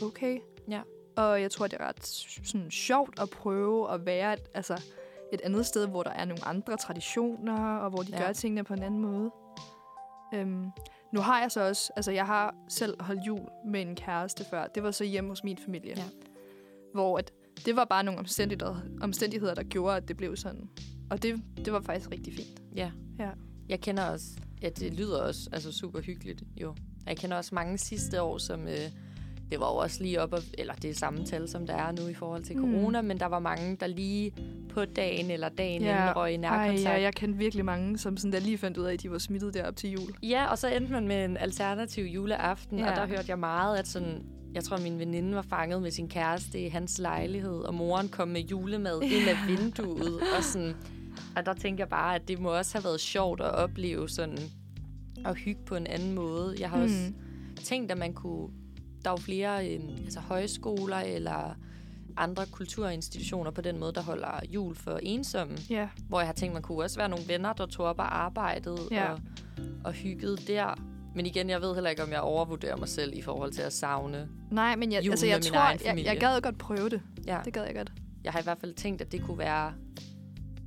okay. Ja. Og jeg tror, det er ret sådan, sjovt at prøve at være et, altså, et andet sted, hvor der er nogle andre traditioner, og hvor de ja. gør tingene på en anden måde. Øhm, nu har jeg så også, altså jeg har selv holdt jul med en kæreste før. Det var så hjemme hos min familie. Ja. Hvor at det var bare nogle omstændigheder, omstændigheder, der gjorde, at det blev sådan. Og det, det var faktisk rigtig fint. Ja. Ja. Jeg kender også, ja, det lyder også altså, super hyggeligt, jo. Jeg kender også mange sidste år, som, øh, det var jo også lige op, og, eller det er samme tal, som der er nu i forhold til Mm. corona, men der var mange, der lige på dagen eller dagen Ja. inden røg i Ej, nærkontakt. ja, jeg kendte virkelig mange, som sådan der lige fandt ud af, at de var smittet derop til jul. Ja, og så endte man med en alternativ juleaften, ja. Og der hørte jeg meget, at sådan, jeg tror, min veninde var fanget med sin kæreste i hans lejlighed, og moren kom med julemad (laughs) ind af vinduet, og sådan, og der tænker jeg bare, at det må også have været sjovt at opleve sådan, at hygge på en anden måde. Jeg har mm. også tænkt, at man kunne, der er jo flere øh, altså højskoler eller andre kulturinstitutioner på den måde, der holder jul for ensomme. Ja, Hvor jeg har tænkt, man kunne også være nogle venner, der tog op og arbejdede Ja. og, og hyggede der. Men igen, jeg ved heller ikke, om jeg overvurderer mig selv i forhold til at savne. nej, men jeg, altså, jeg tror, jeg, jeg gad godt prøve det. Ja. Det gad jeg godt. Jeg har i hvert fald tænkt, at det kunne være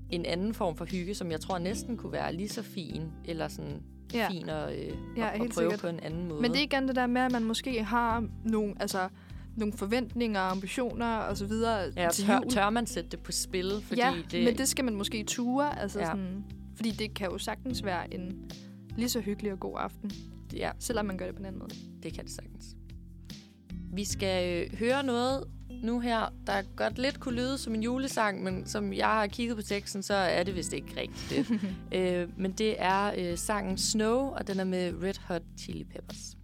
en anden form for hygge, som jeg tror næsten kunne være lige så fin, eller sådan Ja. ja. fin at, øh, Ja, at, at prøve sikkert. på en anden måde. Men det er igen det der med, at man måske har nogle, altså, nogle forventninger, ambitioner og så videre ja, til tør, jul. tør man sætte det på spil? Fordi ja, det, men det skal man måske ture. Altså Ja. ja. sådan, fordi det kan jo sagtens være en lige så hyggelig og god aften, ja, selvom man gør det på en anden måde. det kan det sagtens. Vi skal øh, høre noget nu her, der godt lidt kunne lyde som en julesang, men som jeg har kigget på teksten, så er det vist ikke rigtigt det. (laughs) øh, men det er øh, sangen Snow, og den er med Red Hot Chili Peppers.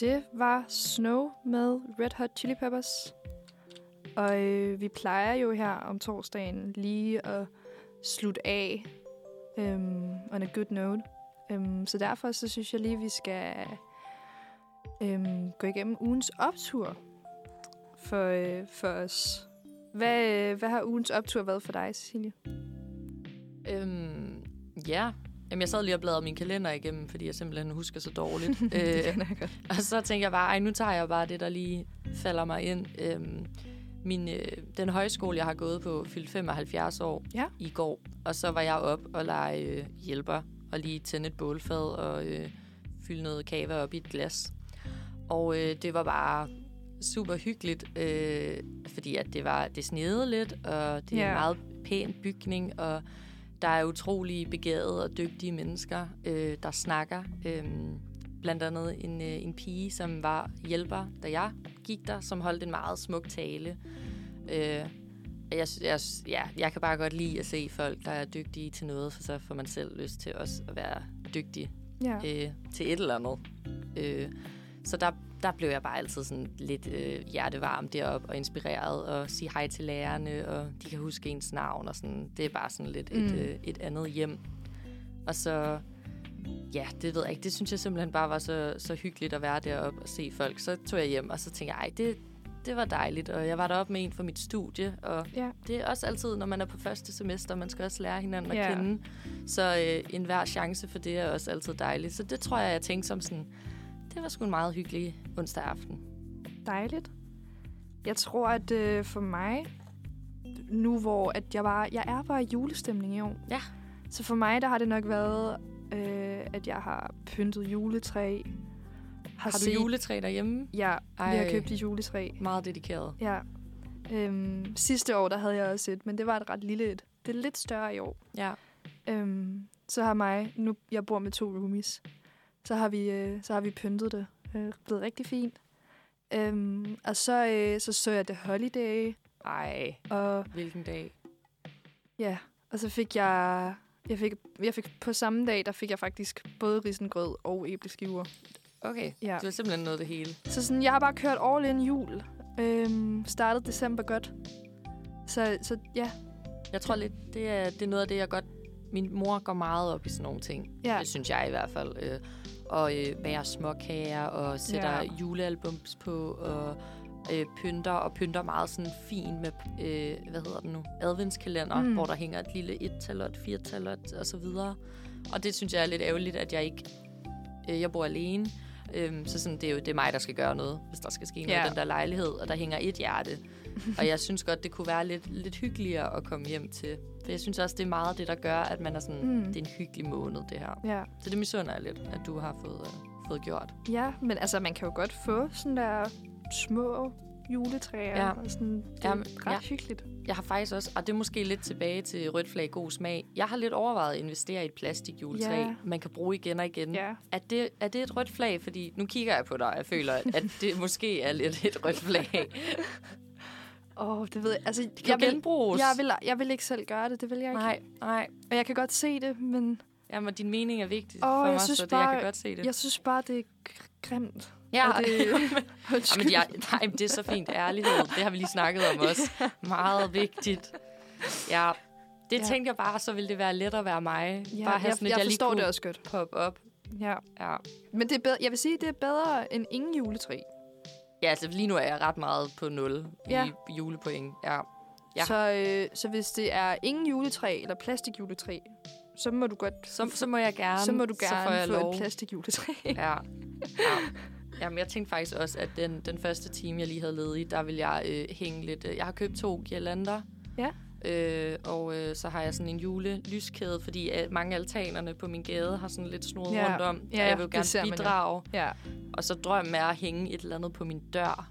Det var Snow med Red Hot Chili Peppers. Og øh, vi plejer jo her om torsdagen lige at slutte af øhm, on a good note. Øhm, så derfor så synes jeg lige, vi skal øhm, gå igennem ugens optur for, øh, for os. Hvad, øh, hvad har ugens optur været for dig, Cecilie? Øhm, ja, Jamen, jeg sad lige og bladrede min kalender igennem, fordi jeg simpelthen husker så dårligt. (laughs) det øh. Og så tænker jeg bare, ej, nu tager jeg bare det, der lige falder mig ind. Øhm, min, øh, den højskole, jeg har gået på, fyldte 75 år Ja. i går. Og så var jeg op og lege øh, hjælper og lige tænde et bålfad og øh, fylde noget kava op i et glas. Og øh, det var bare super hyggeligt, øh, fordi at det var det snede lidt, og det er Ja. en meget pæn bygning, og der er utrolig begavede og dygtige mennesker, øh, der snakker. Øh, blandt andet en, øh, en pige, som var hjælper, da jeg gik der, som holdt en meget smuk tale. Øh, jeg, jeg, ja, jeg kan bare godt lide at se folk, der er dygtige til noget, for så får man selv lyst til også at være dygtig Ja. øh, til et eller andet. Øh, så der, der blev jeg bare altid sådan lidt øh, hjertevarm deroppe og inspireret og sige hej til lærerne, og de kan huske ens navn og sådan. Det er bare sådan lidt mm. et, øh, et andet hjem. Og så, ja, det ved jeg ikke. Det synes jeg simpelthen bare var så, så hyggeligt at være deroppe og se folk. Så tog jeg hjem, og så tænkte jeg, ej, det, det var dejligt. Og jeg var deroppe med en fra mit studie, og Ja. det er også altid, når man er på første semester, man skal også lære hinanden at Ja. kende. Så øh, enhver chance for det er også altid dejligt. Så det tror jeg, jeg tænkte som sådan, det var sgu en meget hyggelig onsdag aften. Dejligt. Jeg tror, at øh, for mig, nu hvor at jeg, bare, jeg er bare i julestemning i år. Ja. Så for mig, der har det nok været, øh, at jeg har pyntet juletræ. Har du set- juletræ derhjemme? Ja, vi har Ej. købt et juletræ. Meget dedikeret. Ja. Øhm, sidste år, der havde jeg også et, men det var et ret lille et. Det er lidt større i år. Ja. Øhm, så har mig, nu jeg bor med to roomies, så har vi, øh, så har vi pyntet det. Øh, blevet rigtig fint. Øhm, og så, øh, så så jeg The Holiday, Ej, og hvilken dag. ja, og så fik jeg, jeg fik, jeg fik på samme dag, der fik jeg faktisk både risengrød og æbleskiver. Okay, Ja. du har simpelthen nået det hele. Så sådan, jeg har bare kørt all in jul. Øhm, startet december godt. Så, så ja, Jeg tror lidt, det er, det er noget af det, jeg godt... Min mor går meget op i sådan nogle ting. ja, Det synes jeg i hvert fald. Øh, og øh, bærer småkager og sætter Ja. julealbums på og øh, pynter og pynter meget sådan fin med, øh, hvad hedder den nu, adventskalender, Mm. hvor der hænger et lille et-tal og et fire-tal og, så videre. Og det synes jeg er lidt ærgerligt, at jeg ikke, øh, jeg bor alene, Øhm, så sådan, det er jo det er mig, der skal gøre noget, hvis der skal ske noget Ja. i den der lejlighed, og der hænger et hjerte. (laughs) og jeg synes godt, det kunne være lidt, lidt hyggeligere at komme hjem til. For jeg synes også, det er meget det, der gør, at man er sådan, Mm. det er en hyggelig måned, det her. Ja. Så det misunder jeg lidt, at du har fået, uh, fået gjort. ja, men altså, man kan jo godt få sådan der små juletræer. Ja. Og sådan, det er Jamen, ret ja. hyggeligt. Jeg har faktisk også, og det er måske lidt tilbage til rødt flag god smag. Jeg har lidt overvejet at investere i et plastikjuletræ, Ja. man kan bruge igen og igen. Ja. Er det, er det et rødt flag? Fordi nu kigger jeg på dig, og jeg føler, at det måske er lidt et rødt flag. (laughs) Åh, oh, det ved jeg. Altså, Det kan jeg jo vil, genbruges. jeg, vil, jeg vil ikke selv gøre det, det vil jeg ikke. Nej, nej. Og jeg kan godt se det, men Jamen, din mening er vigtig Åh, for jeg mig, synes så det, bare- jeg kan godt se det. jeg synes bare, det er gr- grimt. ja, Og det, (laughs) Jamen, jeg, nej, men det er så fint. Ærlighed, det har vi lige snakket om (laughs) også. Meget vigtigt. Ja, det Ja. ja. tænkte jeg bare, så ville det være let at være mig. ja, bare have jeg, sådan jeg, jeg lige forstår kunne det også godt. poppe op. Ja. Ja. Men det er bedre, jeg vil sige, det er bedre end ingen juletræ. Ja, altså lige nu er jeg ret meget på 0 Ja. i julepoint. Ja. Ja. Så, øh, så hvis det er ingen juletræ eller plastikjuletræ, så må du godt Så, så må jeg gerne. så må du så får gerne jeg få lov. et plastikjuletræ. Ja. ja. (laughs) Jamen, jeg tænkte faktisk også, at den, den første time, jeg lige havde levet i, der vil jeg øh, hænge lidt... Øh, jeg har købt to girlander. Ja. Øh, og øh, så har jeg sådan en julelyskæde, fordi øh, mange altanerne på min gade har sådan lidt snoret Ja. rundt om. Ja, og jeg vil jo gerne bidrage. ja. Og så drømmen er at hænge et eller andet på min dør.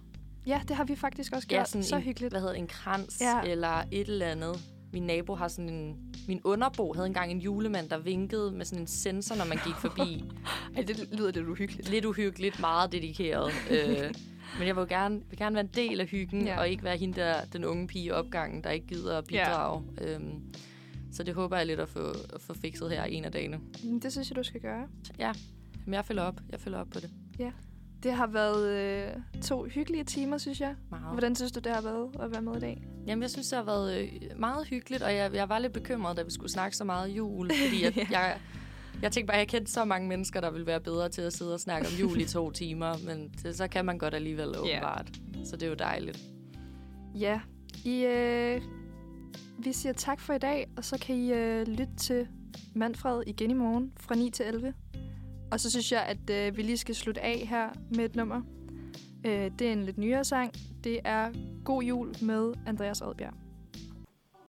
ja, det har vi faktisk også Ja, gjort. sådan så en, hyggeligt. Hvad hedder en krans Ja. ja. eller et eller andet. Min nabo har sådan en... Min underbo havde engang en julemand, der vinkede med sådan en sensor, når man gik forbi. (laughs) Ej, det lyder lidt uhyggeligt. lidt uhyggeligt, meget dedikeret. øh, men jeg vil gerne, vil gerne være en del af hyggen, Ja. ja. og ikke være hende der, den unge pige i opgangen, der ikke gider at bidrage. Ja. Øhm, så det håber jeg lidt at få, at få fikset her en af dagene. Mm, Det synes jeg, du skal gøre. Men jeg følger op. Jeg følger op på det. Det har været øh, to hyggelige timer, synes jeg. Meget. Hvordan synes du, det har været at være med i dag? Jamen, jeg synes, det har været øh, meget hyggeligt, og jeg, jeg var lidt bekymret, da vi skulle snakke så meget jul, fordi jeg, (laughs) Ja. jeg, jeg tænkte bare, jeg kendte så mange mennesker, der ville være bedre til at sidde og snakke om jul i to (laughs) timer, men det, så kan man godt alligevel åbenbart. Så det er jo dejligt. Ja, I, øh, vi siger tak for i dag, og så kan I øh, lytte til Manfred igen i morgen fra 9 til 11. Og så synes jeg, at øh, vi lige skal slutte af her med et nummer. Øh, det er en lidt nyere sang. Det er God Jul med Andreas Oddbjerg.